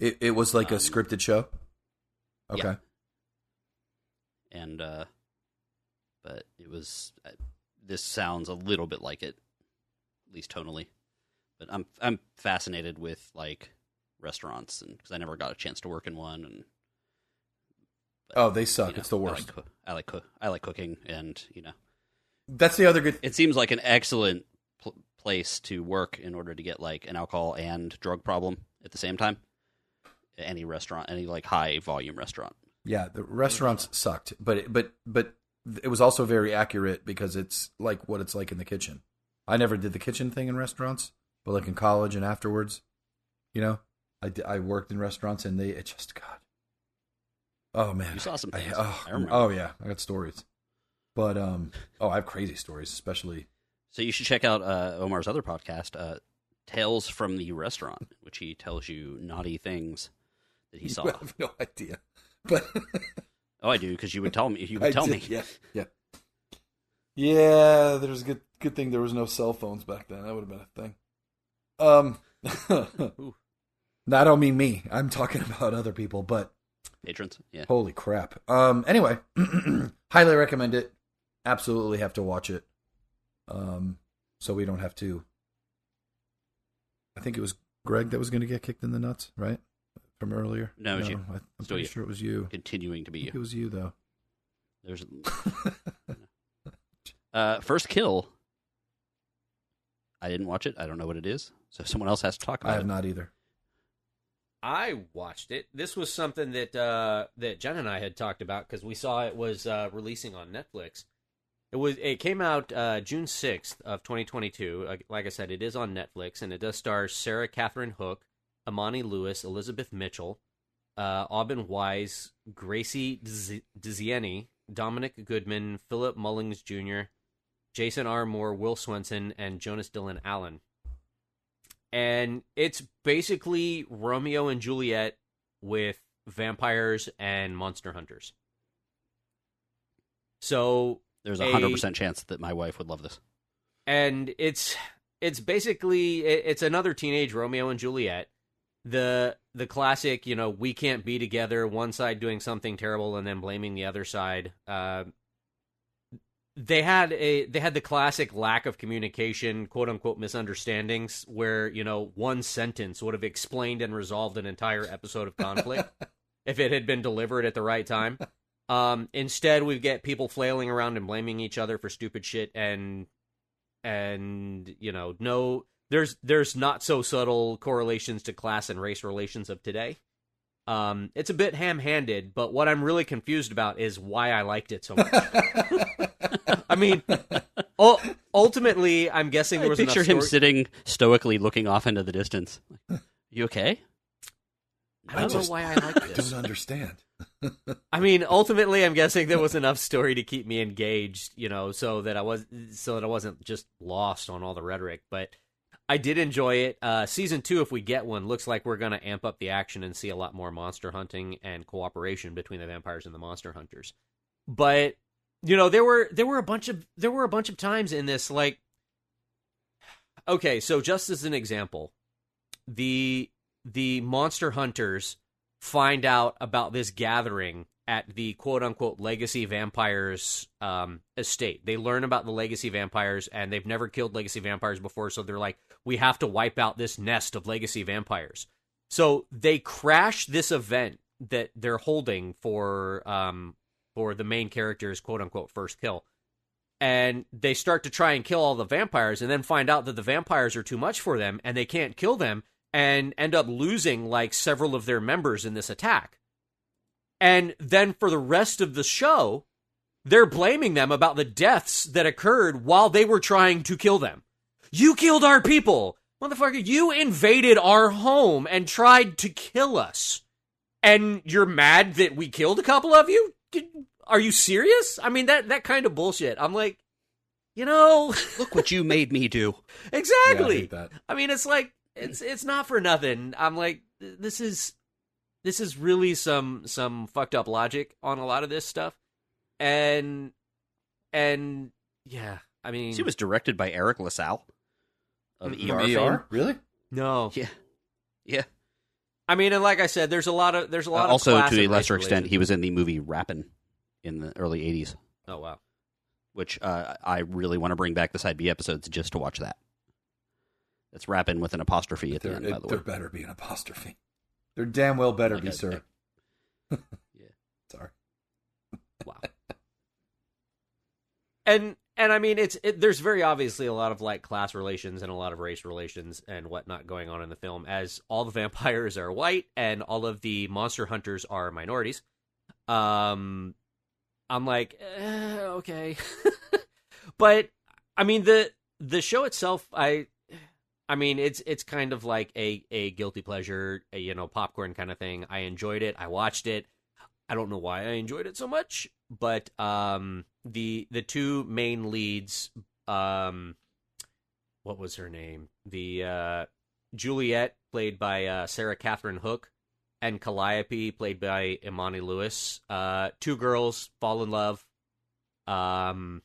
It it was like a
Um,
scripted show. Okay.
yeah. And uh, but it was this sounds a little bit like it, at least tonally. But I'm I'm fascinated with like restaurants, and because I never got a chance to work in one, and
Oh, they
you
suck.
know,
it's the
I
worst.
like, I like I like cooking, and you know.
That's the other good.
it seems like an excellent pl- place to work in order to get like an alcohol and drug problem at the same time. Any restaurant, any like high volume restaurant.
Yeah, the restaurants sucked, but but but it was also very accurate because it's like what it's like in the kitchen. I never did the kitchen thing in restaurants, but like in college and afterwards, you know, I, di- I worked in restaurants and they it just God. Oh man,
You saw some
I- oh,
I remember.
oh yeah, I got stories, but um, oh I have crazy stories, especially
So you should check out uh, Omar's other podcast, uh, Tales from the Restaurant, which he tells you naughty things that he [laughs] saw.
I have no idea, but [laughs]
oh, I do because you would tell me. You would [laughs]
I
tell
did,
me. [laughs]
Yeah, yeah, yeah. There's a good good thing there was no cell phones back then. That would have been a thing. Um, [laughs] no, I don't mean me. I'm talking about other people. But
Patrons, yeah.
holy crap. Um, anyway, [clears throat] highly recommend it. Absolutely have to watch it. Um, so we don't have to. I think it was Greg that was going to get kicked in the nuts, right? From earlier.
No, it was you.
I, I'm
Still
pretty
you.
sure it was you.
Continuing to be you.
It was you though.
There's [laughs] uh, first kill. I didn't watch it. I don't know what it is. So someone else has to talk about I
have
it.
not either.
I watched it. This was something that uh, that Jen and I had talked about because we saw it was uh, releasing on Netflix. It was it came out uh, June sixth of twenty twenty two. Uh, like I said, it is on Netflix and it does star Sarah Catherine Hook, Imani Lewis, Elizabeth Mitchell, uh, Aubin Wise, Gracie Dzienny, Dominic Goodman, Phillip Mullings Jr., Jason R. Moore, Will Swenson, and Jonas Dylan Allen and it's basically Romeo and Juliet with vampires and monster hunters. So,
There's a- hundred percent chance that my wife would love this.
and it's it's basically it's another teenage Romeo and Juliet. The the classic, you know, we can't be together. One side doing something terrible and then blaming the other side. Uh, they had a they had the classic lack of communication, quote unquote misunderstandings, where you know one sentence would have explained and resolved an entire episode of conflict [laughs] if it had been delivered at the right time. Um, instead, we get people flailing around and blaming each other for stupid shit, and and you know, no, there's there's not so subtle correlations to class and race relations of today. Um, it's a bit ham-handed, but what I'm really confused about is why I liked it so much. [laughs] I mean, ul- ultimately, I'm guessing there
I
was
picture
enough
him sitting stoically looking off into the distance. You okay?
I don't
just-
know why I liked
I [laughs] don't understand.
I mean, ultimately, I'm guessing there was enough story to keep me engaged, you know, so that I was so that I wasn't just lost on all the rhetoric. But I did enjoy it. Uh, season two, if we get one, looks like we're going to amp up the action and see a lot more monster hunting and cooperation between the vampires and the monster hunters. But you know, there were there were a bunch of there were a bunch of times in this like. Okay, so just as an example, the the monster hunters find out about this gathering at the quote unquote legacy vampires um, estate. They learn about the legacy vampires and they've never killed legacy vampires before, so they're like, we have to wipe out this nest of legacy vampires. So they crash this event that they're holding for um, for the main character's quote unquote first kill. And they start to try and kill all the vampires and then find out that the vampires are too much for them and they can't kill them and end up losing like several of their members in this attack. And then for the rest of the show, they're blaming them about the deaths that occurred while they were trying to kill them. You killed our people. Motherfucker, you invaded our home and tried to kill us. And you're mad that we killed a couple of you? Are you serious? I mean that that kind of bullshit. I'm like, you know, [laughs]
Look what you made me do.
Yeah, I
exactly.
hate that.
I mean, it's like it's it's not for nothing. I'm like, this is this is really some some fucked up logic on a lot of this stuff, and and yeah, I mean,
She was directed by Eric LaSalle of
Mhm.
ER. Fame.
ER? Really?
no,
Yeah, yeah.
I mean, and like I said, there's a lot of there's a
Uh,
lot of
also,
class
to a lesser extent, he was in the movie Rappin' in the early '80s,
Oh wow,
which uh, I really want to bring back the side B episodes just to watch that. That's rapping with an apostrophe at the
There,
end, by the way.
there better be an apostrophe. There damn well better
Like
be,
a-
sir. [laughs]
Yeah.
Sorry.
wow. and and I mean, it's it, there's very obviously a lot of like class relations and a lot of race relations and whatnot going on in the film, as all the [laughs] vampires are white and all of the monster hunters are minorities. Um, I'm like, eh, okay, [laughs] but I mean the the show itself, I. I mean, it's it's kind of like a, a guilty pleasure, a, you know, popcorn kind of thing. I enjoyed it. I watched it. I don't know why I enjoyed it so much, but um, the the two main leads, um, what was her name? The uh, Juliet, played by uh, Sarah Catherine Hook, and Calliope, played by Imani Lewis. Uh, two girls fall in love. Um,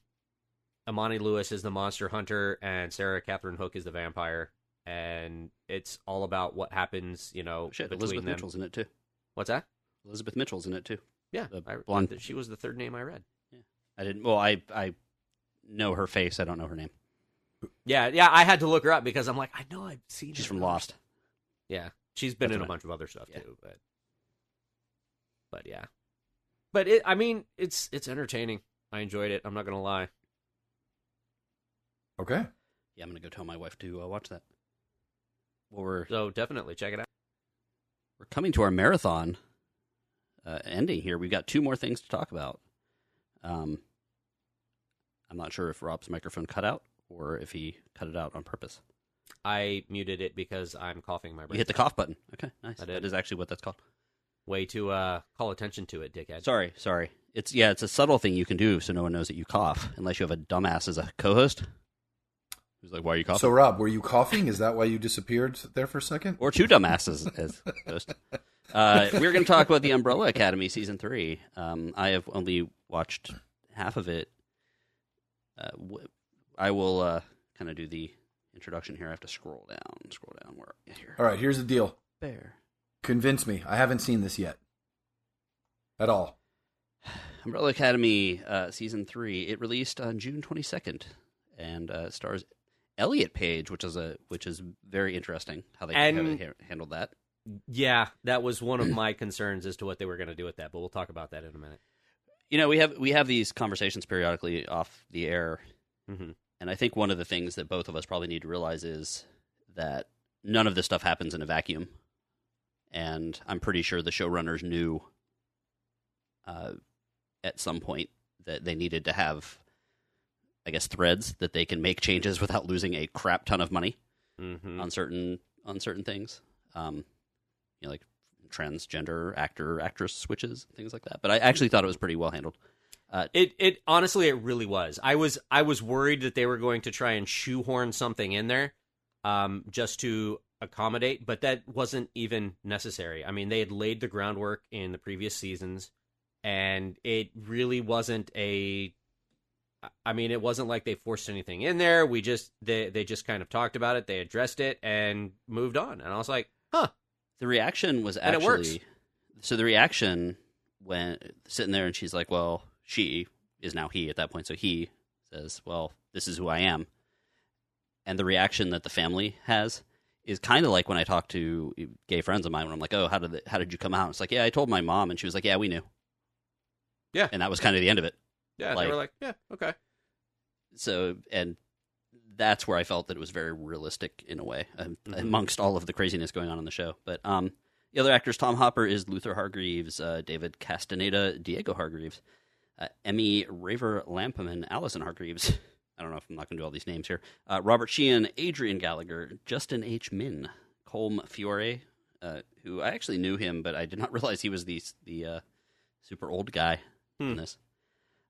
Imani Lewis is the monster hunter, and Sarah Catherine Hook is the vampire. And it's all about what happens, you know, oh,
Shit,
between
Elizabeth
them.
Mitchell's in it too.
What's that?
Elizabeth Mitchell's in it too.
Yeah,
The
I-
blonde-
She was the third name I read.
Yeah, I didn't. Well, I I know her face. I don't know her name.
Yeah, yeah. I had to look her up because I'm like, I know I've seen.
She's from. Lost.
Yeah, she's been
That's
in a
what I-
bunch of other stuff
Yeah.
too, but but yeah, but it. I mean, it's it's entertaining. I enjoyed it. I'm not gonna lie.
Okay.
Yeah, I'm gonna go tell my wife to uh, watch that. Well, we're
So definitely check it out.
we're coming to our marathon uh, ending here. We've got two more things to talk about. Um, I'm not sure if Rob's microphone cut out or if he cut it out on purpose.
I muted it because I'm coughing my
You
breath.
hit the cough button. Okay, nice.
I did.
That is actually what that's called.
Way to uh, call attention to it, dickhead.
Sorry, sorry. It's yeah, it's a subtle thing you can do so no one knows that you cough, unless you have a dumbass as a co-host who's like, "Why are you coughing?"
So, Rob, were you coughing? Is that why you disappeared there for a second?
or two dumbasses as host. [laughs] Uh, we're going to talk about the Umbrella Academy season three. Um, I have only watched half of it. Uh, w- I will uh, kind of do the introduction here. I have to scroll down, scroll down. Where here?
All right, here's the deal.
Bear.
Convince me. I haven't seen this yet. At all. [sighs]
Umbrella Academy uh, season three. It released on June twenty second, and uh, stars Elliot Page, which is a which is very interesting how they, how
And-
they handled that.
Yeah, that was one of [clears throat] my concerns as to what they were going to do with that, but we'll talk about that in a minute.
You know, we have we have these conversations periodically off the air
hmm
And I think one of the things that both of us probably need to realize is that none of this stuff happens in a vacuum. And I'm pretty sure the showrunners knew uh, at some point that they needed to have, I guess, threads that they can make changes without losing a crap ton of money
hmm
on certain on certain things. Um, you know, like transgender actor actress switches, things like that. But I actually thought it was pretty well handled.
It it honestly it really was. I was I was worried that they were going to try and shoehorn something in there, um, just to accommodate, but that wasn't even necessary. I mean, they had laid the groundwork in the previous seasons, and it really wasn't a. I mean, it wasn't like they forced anything in there. We just they they just kind of talked about it, they addressed it, and moved on. And I was like, huh,
The reaction was actually so. The reaction when sitting there and she's like, "Well, she is now he at that point." So he says, "Well, this is who I am," and the reaction that the family has is kind of like when I talk to gay friends of mine when I'm like, "Oh, how did the, how did you come out?" It's like, "Yeah, I told my mom," and she was like, "Yeah, we knew."
Yeah.
and that was kind of the end of it.
Yeah.
Like-
they were like, yeah, okay.
So, and that's where I felt that it was very realistic in a way, um,
Mhm.
amongst all of the craziness going on in the show. But um, the other actors, Tom Hopper is Luther Hargreaves, uh, David Castaneda, Diego Hargreaves, uh, Emmy Raver Lampman, Allison Hargreaves. [laughs] I don't know if I'm not going to do all these names here. Uh, Robert Sheehan, Adrian Gallagher, Justin H. Min, Colm Feore, uh, who I actually knew him, but I did not [laughs] realize he was the the uh, super old guy in
Hmm.
this.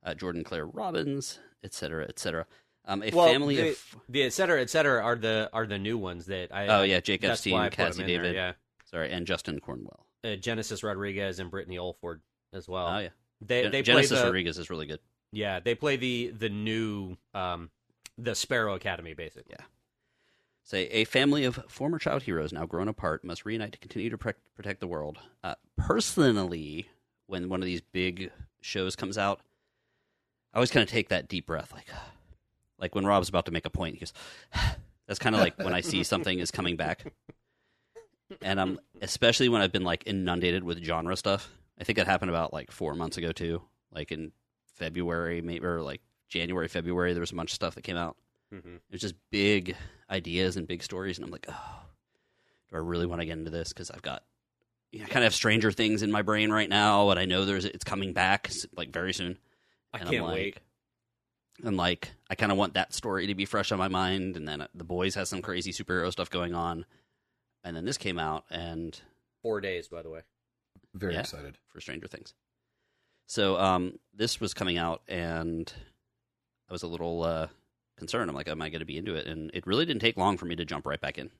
Uh, Jordan Claire Robbins, et cetera, et cetera. Um, a
well,
family
the,
of
the et cetera, et cetera are the are the new ones that I.
oh yeah, Jake Epstein,
I put 'em
Cazzie
in there,
David,
yeah.
sorry, and Justin Cornwell.
uh, Genesis Rodriguez and Britne Oldford as well.
oh yeah,
They
Gen-
they
Genesis
the
Rodriguez is really good.
yeah they play the the new um the Sparrow Academy basically.
Yeah. Say a family of former child heroes now grown apart must reunite to continue to pre- protect the world. Uh, personally, when one of these big shows comes out, I always kind of take that deep breath, like, [sighs] like when Rob's about to make a point. He goes, [sighs] "That's kind of like when I see something is coming back." and I'm especially when I've been like inundated with genre stuff. I think it happened about like four months ago too. Like in February, maybe or like January, February, there was a bunch of stuff that came out.
Mm-hmm.
It's just big ideas and big stories, and I'm like, oh, do I really want to get into this? Because I've got, you know, I kind of have Stranger Things in my brain right now, and I know there's it's coming back like very soon.
I
And
can't
I'm like,
wait.
And like, I kind of want that story to be fresh on my mind. And then uh, the boys has some crazy superhero stuff going on. And then this came out, and
Four days, by the way.
Very
Yeah.
excited.
for Stranger Things. So um, this was coming out, and I was a little uh, concerned. I'm like, am I going to be into it? And it really didn't take long for me to jump right back in.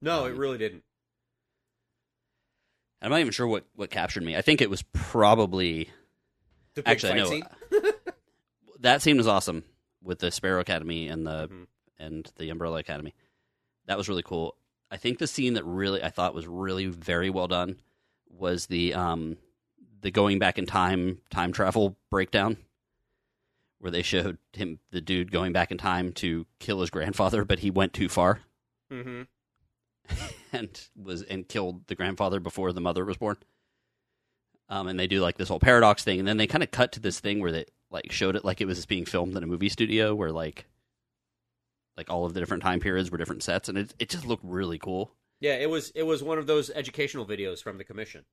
No, it
Um,
really didn't.
I'm not even sure what, what captured me. I think it was probably
The
actually know
scene?
that scene was awesome with the Sparrow Academy and the
Mhm.
and the Umbrella Academy. That was really cool. I think the scene that really I thought was really very well done was the um the going back in time time travel breakdown where they showed him the dude going back in time to kill his grandfather but he went too far
Mhm. [laughs]
and was and killed the grandfather before the mother was born. Um, and they do like this whole paradox thing, and then they kind of cut to this thing where they like showed it like it was being filmed in a movie studio, where like like all of the different time periods were different sets, and it it just looked really cool.
Yeah, it was it was one of those educational videos from the commission.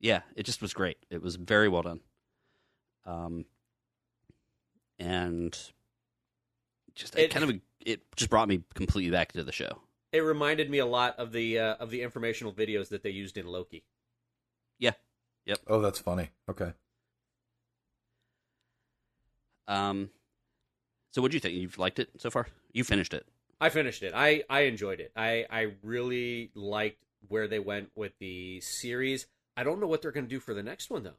Yeah, it just was great. It was very well done. Um, and just it,
It-
kind of it just brought me completely back to the show.
It reminded me a lot of the uh, of the informational videos that they used in Loki.
Oh, that's funny. Okay.
Um, so what do you think? You've liked it so far? You finished it.
I finished it. I I enjoyed it. I I really liked where they went with the series. I don't know what they're going to do for the next one though.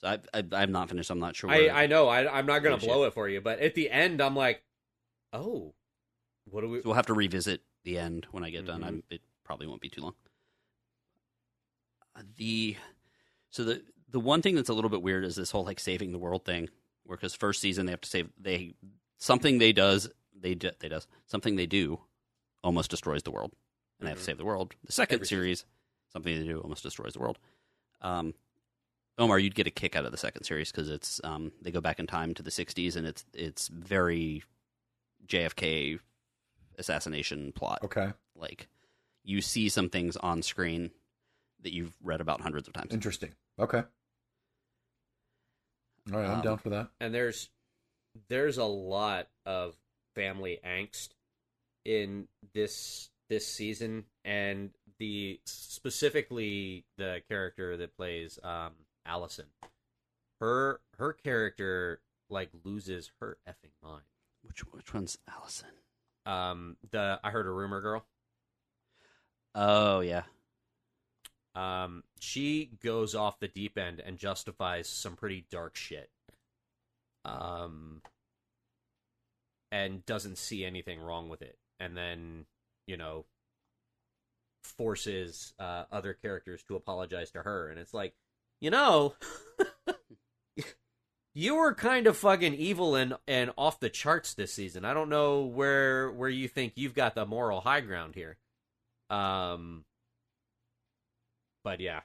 So I, I I'm not finished. I'm not sure.
I
where-
I know. I I'm not going to blow it for you, but at the end, I'm like, oh, what do we?
So we'll have to revisit the end when I get done.
Mhm.
I'm, it probably won't be too long. Uh, The so the the one thing that's a little bit weird is this whole like saving the world thing, where because first season they have to save they something they does they do, they does something they do almost destroys the world, and they have to
Mhm.
save the world. The second series something they do almost destroys the world. Um, Omar, you'd get a kick out of the second series because it's um, they go back in time to the '60s and it's it's very JFK assassination plot.
Okay.
Like you see some things on screen that you've read about hundreds of times.
Interesting. Okay. All right, I'm
Um,
down for that.
and there's there's a lot of family angst in this this season and the specifically the character that plays um Allison her her character like loses her effing mind
Which which one's Allison?
um the I heard a rumor girl
Oh yeah,
um she goes off the deep end and justifies some pretty dark shit. Um and doesn't see anything wrong with it. And then you know forces uh, other characters to apologize to her. And it's like you know [laughs] you were kind of fucking evil and and off the charts this season. I don't know where where you think you've got the moral high ground here. Um but yeah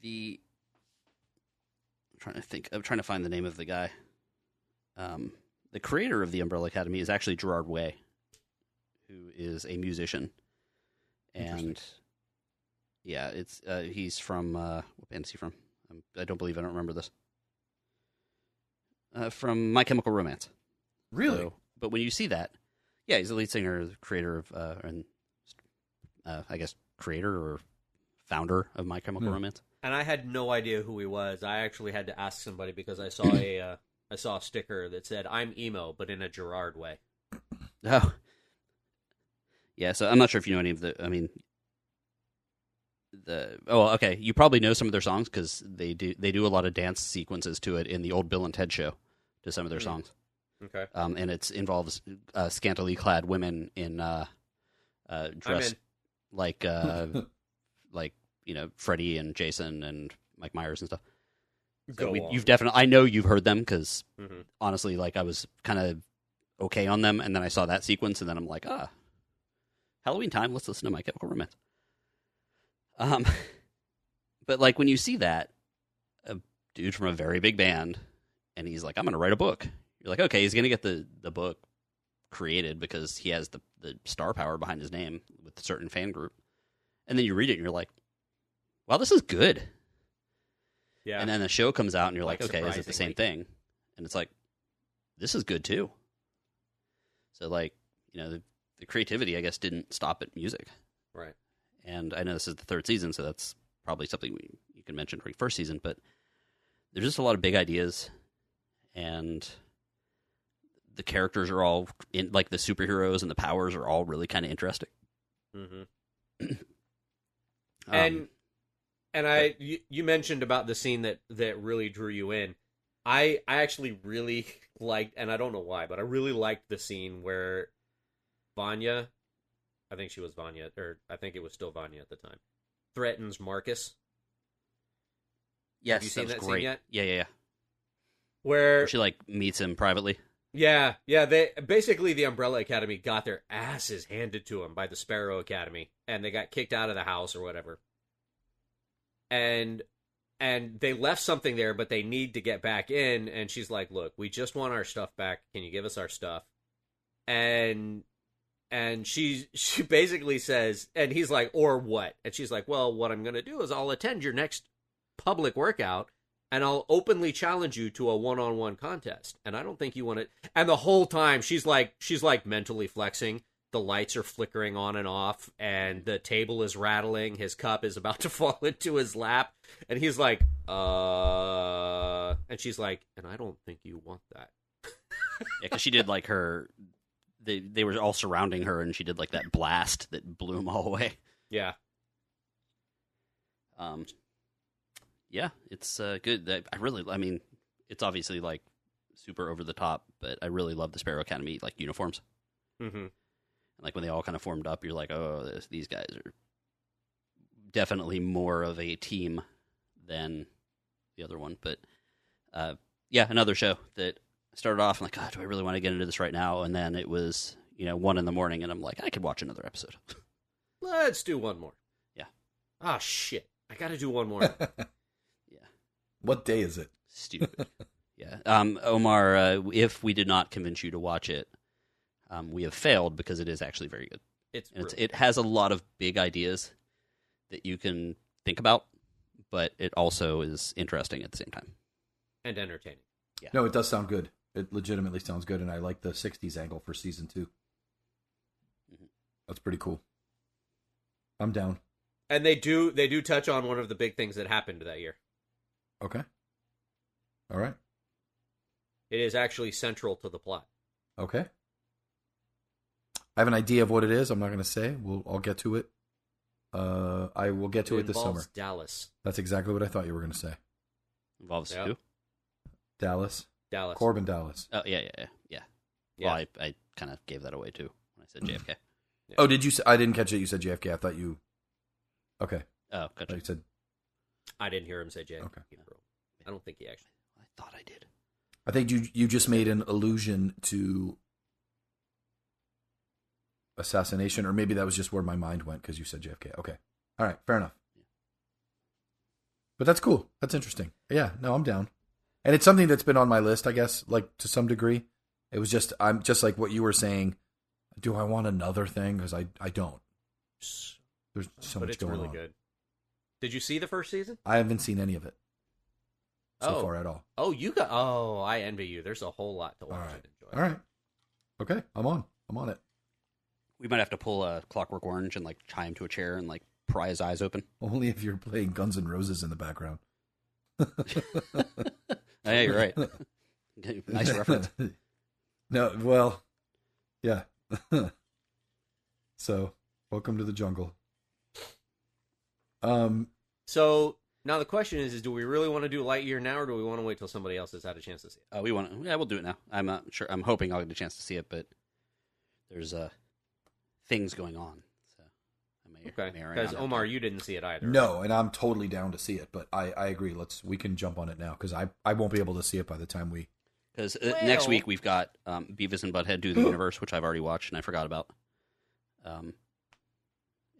the I'm trying to think. I'm trying to find the name of the guy. Um, the creator of the Umbrella Academy is actually Gerard Way, who is a musician, and yeah, it's uh, he's from uh, what band is he from? Um, I don't believe I don't remember this. Uh, from My Chemical Romance.
Really?
So- but when you see that, yeah, he's the lead singer, creator of, uh, and uh, I guess creator or founder of My Chemical
Hmm.
Romance.
and I had no idea who he was. I actually had to ask somebody because I saw [coughs] a uh, I saw a sticker that said "I'm emo," but in a Gerard way. [laughs]
Oh, yeah. So I'm not sure if you know any of the. I mean, the oh, okay. You probably know some of their songs because they do they do a lot of dance sequences to it in the old Bill and Ted show to some of their
Hmm.
songs.
Okay,
Um, and it involves uh, scantily clad women in uh, uh,
I'm
dressed
in.
Like uh, [laughs] like you know Freddie and Jason and Mike Myers and stuff. So we, you've definitely I know you've heard them because
Mhm.
honestly, like I was kind of okay on them, and then I saw that sequence, and then I'm like, ah, Halloween time. Let's listen to My Chemical Romance. Um, [laughs] but like when you see that a dude from a very big band, and he's like, I'm gonna write a book. You're like, okay, he's gonna get the the book created because he has the the star power behind his name with a certain fan group, and then you read it, and you're like, wow, this is good.
Yeah.
And then the show comes out, and you're like,
Like,
okay, is it the same thing? And it's like, this is good too. So like, you know, the, the creativity, I guess, didn't stop at music.
right.
And I know this is the third season, so that's probably something we, you can mention the first season. But there's just a lot of big ideas, and the characters are all in, like the superheroes and the powers are all really kind of interesting.
Mm-hmm. [clears throat]
Um,
and and I you, you mentioned about the scene that that really drew you in. I I actually really [laughs] liked, and I don't know why, but I really liked the scene where Vanya, I think she was Vanya, or I think it was still Vanya at the time, threatens Marcus.
yes,
you seen
that
that scene
great.
yet?
Yeah, yeah, yeah.
Where
Where she like meets him privately.
Yeah, yeah. They basically the Umbrella Academy got their asses handed to them by the Sparrow Academy, and they got kicked out of the house or whatever. And and they left something there, but they need to get back in. And she's like, "Look, we just want our stuff back. Can you give us our stuff?" And and she she basically says, and he's like, "Or what?" And she's like, "Well, what I'm gonna do is I'll attend your next public workout." And I'll openly challenge you to a one-on-one contest. And I don't think you want to. And the whole time she's like, she's like mentally flexing. The lights are flickering on and off, and the table is rattling. His cup is about to [laughs] fall into his lap, and he's like, "Uh," and she's like, "And I don't think you want that." [laughs]
Yeah, because she did like her. They they were all surrounding her, and she did like that blast that blew them all away.
Yeah,
Um, yeah, it's uh, good. I really, I mean, it's obviously like super over the top, but I really love the Sparrow Academy like uniforms.
mm-hmm.
Like when they all kind of formed up, you're like, oh, this, these guys are definitely more of a team than the other one. But uh, yeah, another show that started off. I'm like, God, do I really want to get into this right now? And then it was, you know, one in the morning, and I'm like, I could watch another episode. [laughs]
let's do one more.
Yeah.
Ah, shit! I got to do one more. [laughs]
what day is it?
Stupid. [laughs] yeah. Um, Omar, uh, if we did not convince you to watch it, um, we have failed because it is actually very good.
It's,
it's, it has a lot of big ideas that you can think about, but it also is interesting at the same time.
and entertaining. Yeah.
No, it does sound good. It legitimately sounds good, and I like the '60s angle for season 2
Mhm.
That's pretty cool. I'm down.
And they do they do touch on one of the big things that happened that year.
Okay. All right.
It is actually central to the plot.
Okay. I have an idea of what it is. I'm not going to say. We'll. I'll get to it. Uh, I will get to it, this summer.
Dallas.
That's exactly what I thought you were going to say.
Involves
Yeah.
who?
Dallas,
Dallas.
Korben, Dallas.
Oh yeah, yeah, yeah. yeah.
Yeah.
Well, I, I kind of gave that away too when I said [clears throat] JFK.
Yeah.
Oh, did you? I didn't catch it. You said JFK. I thought you. Okay.
Oh,
I thought
gotcha.
you said.
I didn't hear him say Jay.
Okay.
I don't think he actually.
I thought I did.
I think you you just made an allusion to assassination, or maybe that was just where my mind went because you said JFK. Okay. All right. Fair enough. But that's cool. That's interesting. Yeah. No, I'm down. And it's something that's been on my list, I guess, like to some degree. It was just I'm just like what you were saying. Do I want another thing? Because I I don't. There's so
but
much
it's
going
really
on.
good. Did you see the first season?
I haven't seen any of it so
Oh.
far at all.
Oh, you got. Oh, I envy you. There's a whole lot to watch
All right.
and enjoy.
All right. Okay, I'm on. I'm on it.
We might have to pull a Clockwork Orange and like tie him to a chair and like pry his eyes open.
Only if you're playing Guns N' Roses in the background. [laughs]
Yeah, you're right. [laughs] Nice reference.
no, well, yeah. [laughs] so, welcome to the jungle. Um,
So now the question is: Is do we really want to do Lightyear now, or do we want to wait till somebody else has had a chance to see it?
Uh, we want to. Yeah, we'll do it now. I'm not sure. I'm hoping I'll get a chance to see it, but there's uh things going on, so I may.
Okay,
may or may
because Omar,
time.
you didn't see it either.
no, and I'm totally down to see it, but I, I agree. Let's we can jump on it now because I I won't be able to see it by the time we.
Because uh, next week we've got um, Beavis and Butthead do the [gasps] universe, which I've already watched and I forgot about. Um,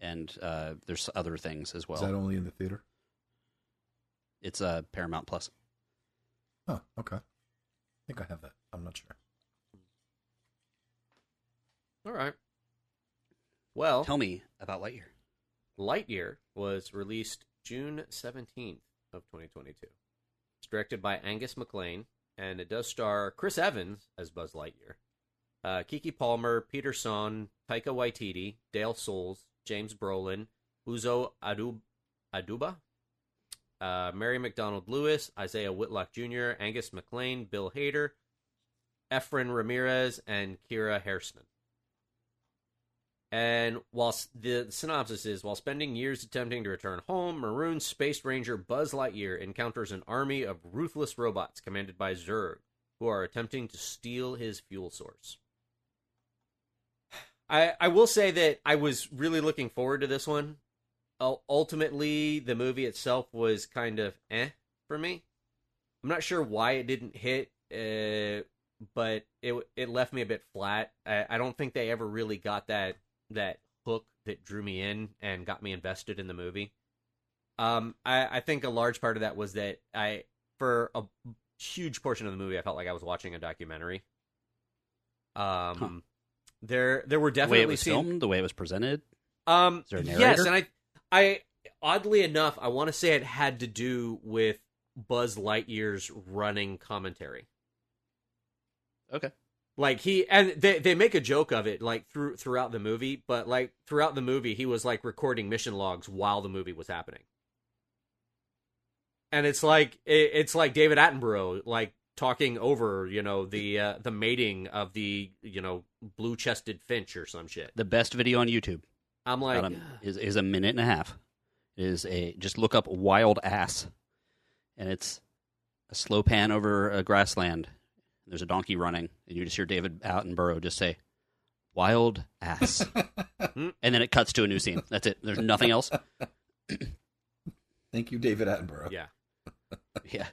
and uh, there's other things as well.
Is that only in the theater?
It's uh, Paramount Plus.
Oh, okay. I think I have that. I'm not sure.
All right. Well,
Tell me about Lightyear.
Lightyear was released June seventeenth of 2022. It's directed by Angus MacLean, and it does star Chris Evans as Buzz Lightyear, uh, Keke Palmer, Peter Sohn, Taika Waititi, Dale Soules, James Brolin, Uzo Adub- Aduba, uh, Mary McDonald Lewis, Isaiah Whitlock Jr., Angus MacLean, Bill Hader, Efren Ramirez, and Keira Hairston. And while the synopsis is, while spending years attempting to return home, maroon space ranger Buzz Lightyear encounters an army of ruthless robots commanded by Zurg, who are attempting to steal his fuel source. I I will say that I was really looking forward to this one. Ul- Ultimately, the movie itself was kind of eh for me. I'm not sure why it didn't hit, uh, but it it left me a bit flat. I, I don't think they ever really got that that hook that drew me in and got me invested in the movie. Um, I, I think a large part of that was that I, for a huge portion of the movie, I felt like I was watching a documentary. Um,
Huh.
There there were definitely
the way it was
scenes.
filmed, the way it was presented.
Um,
Is there a
yes, and I, I oddly enough, I want to say it had to do with Buzz Lightyear's running commentary.
Okay.
Like he and they they make a joke of it like through throughout the movie, but like throughout the movie he was like recording mission logs while the movie was happening. And it's like it, it's like David Attenborough like talking over, you know, the uh, the mating of the, you know, blue-chested finch or some shit.
The best video on YouTube
I'm like
a- is is a minute and a half. It is a just look up wild ass, and it's a slow pan over a grassland. There's a donkey running, and you just hear David Attenborough just say, "Wild ass," [laughs] and then it cuts to a new scene. That's it. There's nothing else.
Thank you, David Attenborough.
yeah. [laughs]
Yeah,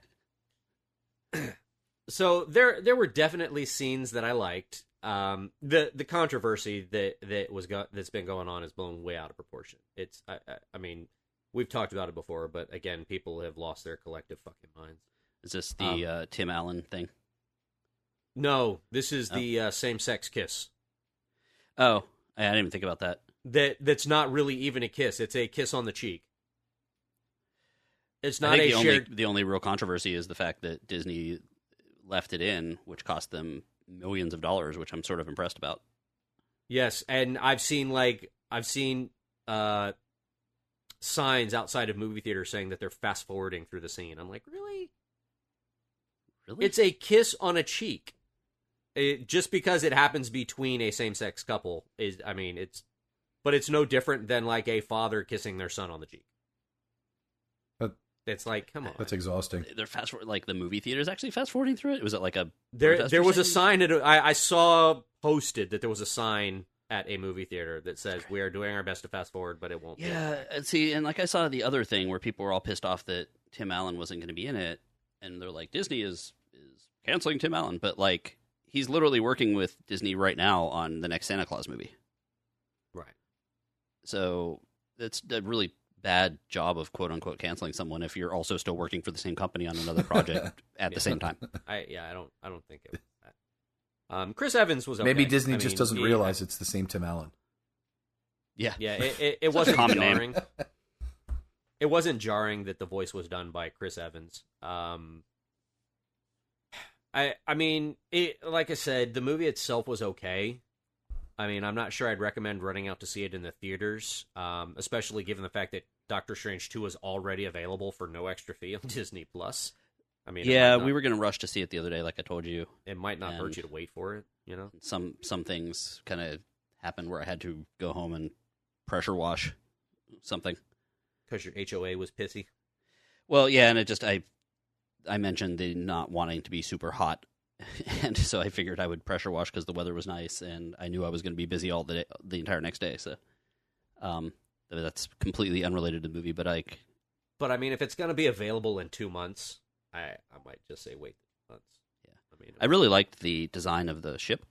so there there were definitely scenes that I liked. Um, the the controversy that that was go- that's been going on is blown way out of proportion. It's I, I, I mean we've talked about it before, but again, people have lost their collective fucking minds.
is this the
Um,
uh, Tim Allen thing?
No, this is
Oh.
the uh, same sex kiss.
Oh, I didn't even think about that.
That that's not really even a kiss. It's a kiss on the cheek. It's
I
not
think
a
the
shared.
only the only real controversy is the fact that Disney left it in, which cost them millions of dollars, which I'm sort of impressed about.
Yes, and I've seen like I've seen uh signs outside of movie theaters saying that they're fast forwarding through the scene. I'm like, really?
Really,
It's a kiss on a cheek. It, just because it happens between a same-sex couple is, I mean, it's, but it's no different than like a father kissing their son on the cheek.
But-
It's like, come on.
That's exhausting.
they're fast forward like the movie theater is actually fast forwarding through it. Was it like a
There, there was a
saying-
sign. At I, saw posted that there was a sign at a movie theater that says we are doing our best to fast forward, but it won't. be."
Yeah, and see, and like I saw the other thing where people were all pissed off that Tim Allen wasn't going to be in it, and they're like, Disney is is canceling Tim Allen, but like he's literally working with Disney right now on the next Santa Claus movie.
right.
So that's that really bad job of quote unquote canceling someone if you're also still working for the same company on another project [laughs] at
Yeah.
the same time.
I yeah, I don't I don't think it was that. Um, Chris Evans was okay.
Maybe Disney
I
just
mean,
doesn't
he-
realize it's the same Tim Allen.
Yeah,
Yeah, it, [laughs] it, it wasn't
common name.
jarring. It wasn't jarring that the voice was done by Chris Evans. Um, I I mean, it like I said, the movie itself was okay. I mean, I'm not sure I'd recommend running out to see it in the theaters, um, especially given the fact that Doctor Strange 2 is already available for no extra fee [laughs] on Disney Plus. I mean,
yeah,
not-
we were going to rush to see it the other day, like I told you.
It might not hurt you to wait for it, you know.
Some some things kind of happened where I had to go home and pressure wash something.
because your HOA was pissy.
Well, yeah, and it just I I mentioned the not wanting to be super hot, [laughs] and so I figured I would pressure wash because the weather was nice, and I knew I was going to be busy all the day, the entire next day. So, um, that's completely unrelated to the movie, but like,
But I mean, if it's going to be available in two months, I I might just say wait months.
Yeah.
I mean,
I really liked the design of the ship.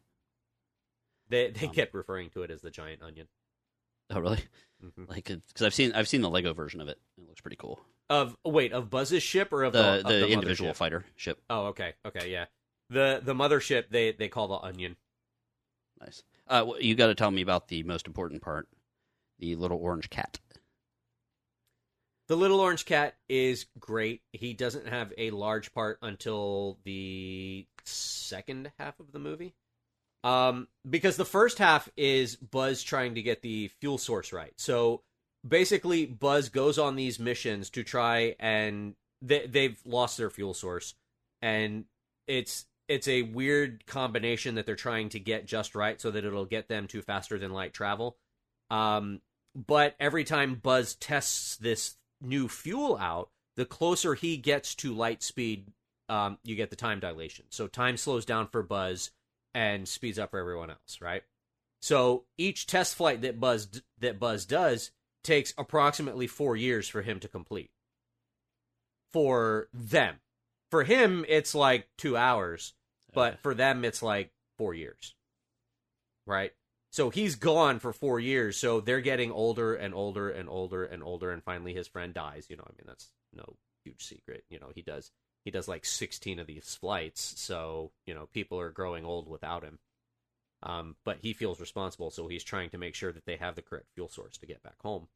they they
um,
kept referring to it as the giant onion.
Oh, really?
Mhm.
Like, because I've seen I've seen the Lego version of it. It looks pretty cool.
Of wait, of Buzz's ship or of
The
the, of
the, individual fighter ship.
Oh, okay, okay, yeah. The the mothership they they call the onion.
Nice. Uh, wh- you got to tell me about the most important part: the little orange cat.
The Little Orange Cat is great. He doesn't have a large part until the second half of the movie. Um, because the first half is Buzz trying to get the fuel source right. So basically, Buzz goes on these missions to try and they, they've lost their fuel source, and it's it's a weird combination that they're trying to get just right so that it'll get them to faster than light travel. Um, but every time Buzz tests this new fuel out, the closer he gets to light speed, um, you get the time dilation. So time slows down for Buzz and speeds up for everyone else, right? So each test flight that Buzz that Buzz does takes approximately four years for him to complete. For them, for him, it's like two hours, but for them, it's like four years, right? So he's gone for four years. So they're getting older and older and older and older, and finally his friend dies. You know, I mean that's no huge secret. You know, he does he does like sixteen of these flights, so you know people are growing old without him. Um, but he feels responsible, so he's trying to make sure that they have the correct fuel source to get back home.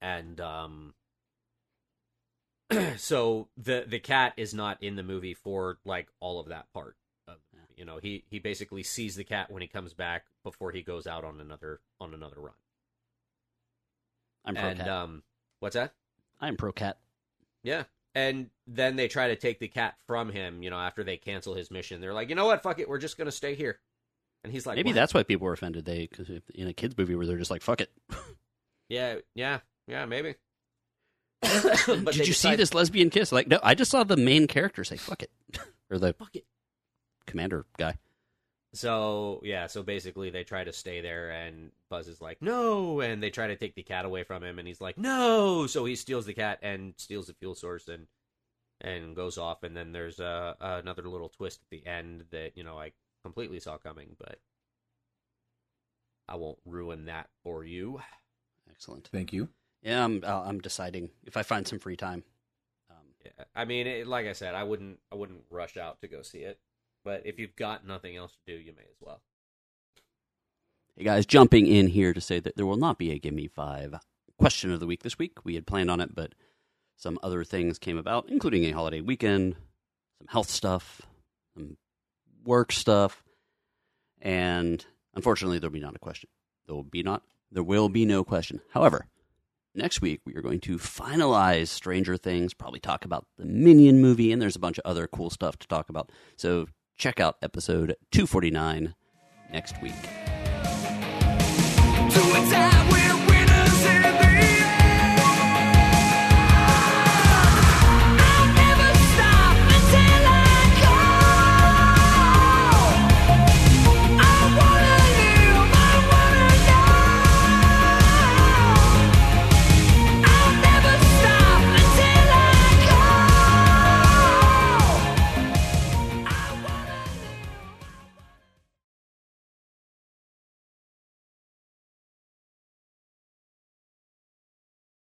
And um, [clears throat] so the the cat is not in the movie for like all of that part. Of, you know, he he basically sees the cat when he comes back before he goes out on another on another run.
I'm pro
and
cat.
um, what's that?
I'm pro cat.
Yeah. And then they try to take the cat from him, you know, after they cancel his mission. They're like, you know what? Fuck it. We're just going to stay here. And he's like,
Maybe
"What?"
that's why people were offended. They because in a kids movie where they're just like fuck it. [laughs]
Yeah, yeah, yeah, maybe.
Did
they
you see this lesbian kiss? Like no, I just saw the main character say fuck it, [laughs] or the
Fuck it.
commander guy.
So, yeah, so basically they try to stay there, and Buzz is like, no. And they try to take the cat away from him, and he's like, no. So he steals the cat and steals the fuel source and and goes off. And then there's uh, another little twist at the end that, you know, I completely saw coming, but I won't ruin that for you.
Excellent.
Thank you.
Yeah, I'm uh, I'm deciding if I find some free time. Um,
Yeah, I mean, it, like I said, I wouldn't, I wouldn't rush out to go see it. But if you've got nothing else to do, you may as well.
Hey guys, jumping in here to say that there will not be a Give Me Five question of the week this week. We had planned on it, but some other things came about, including a holiday weekend, some health stuff, some work stuff, and unfortunately, there'll be not a question. There will be not. There will be no question. However, next week we are going to finalize Stranger Things. Probably talk about the Minion movie, and there's a bunch of other cool stuff to talk about. So check out episode 249 next week.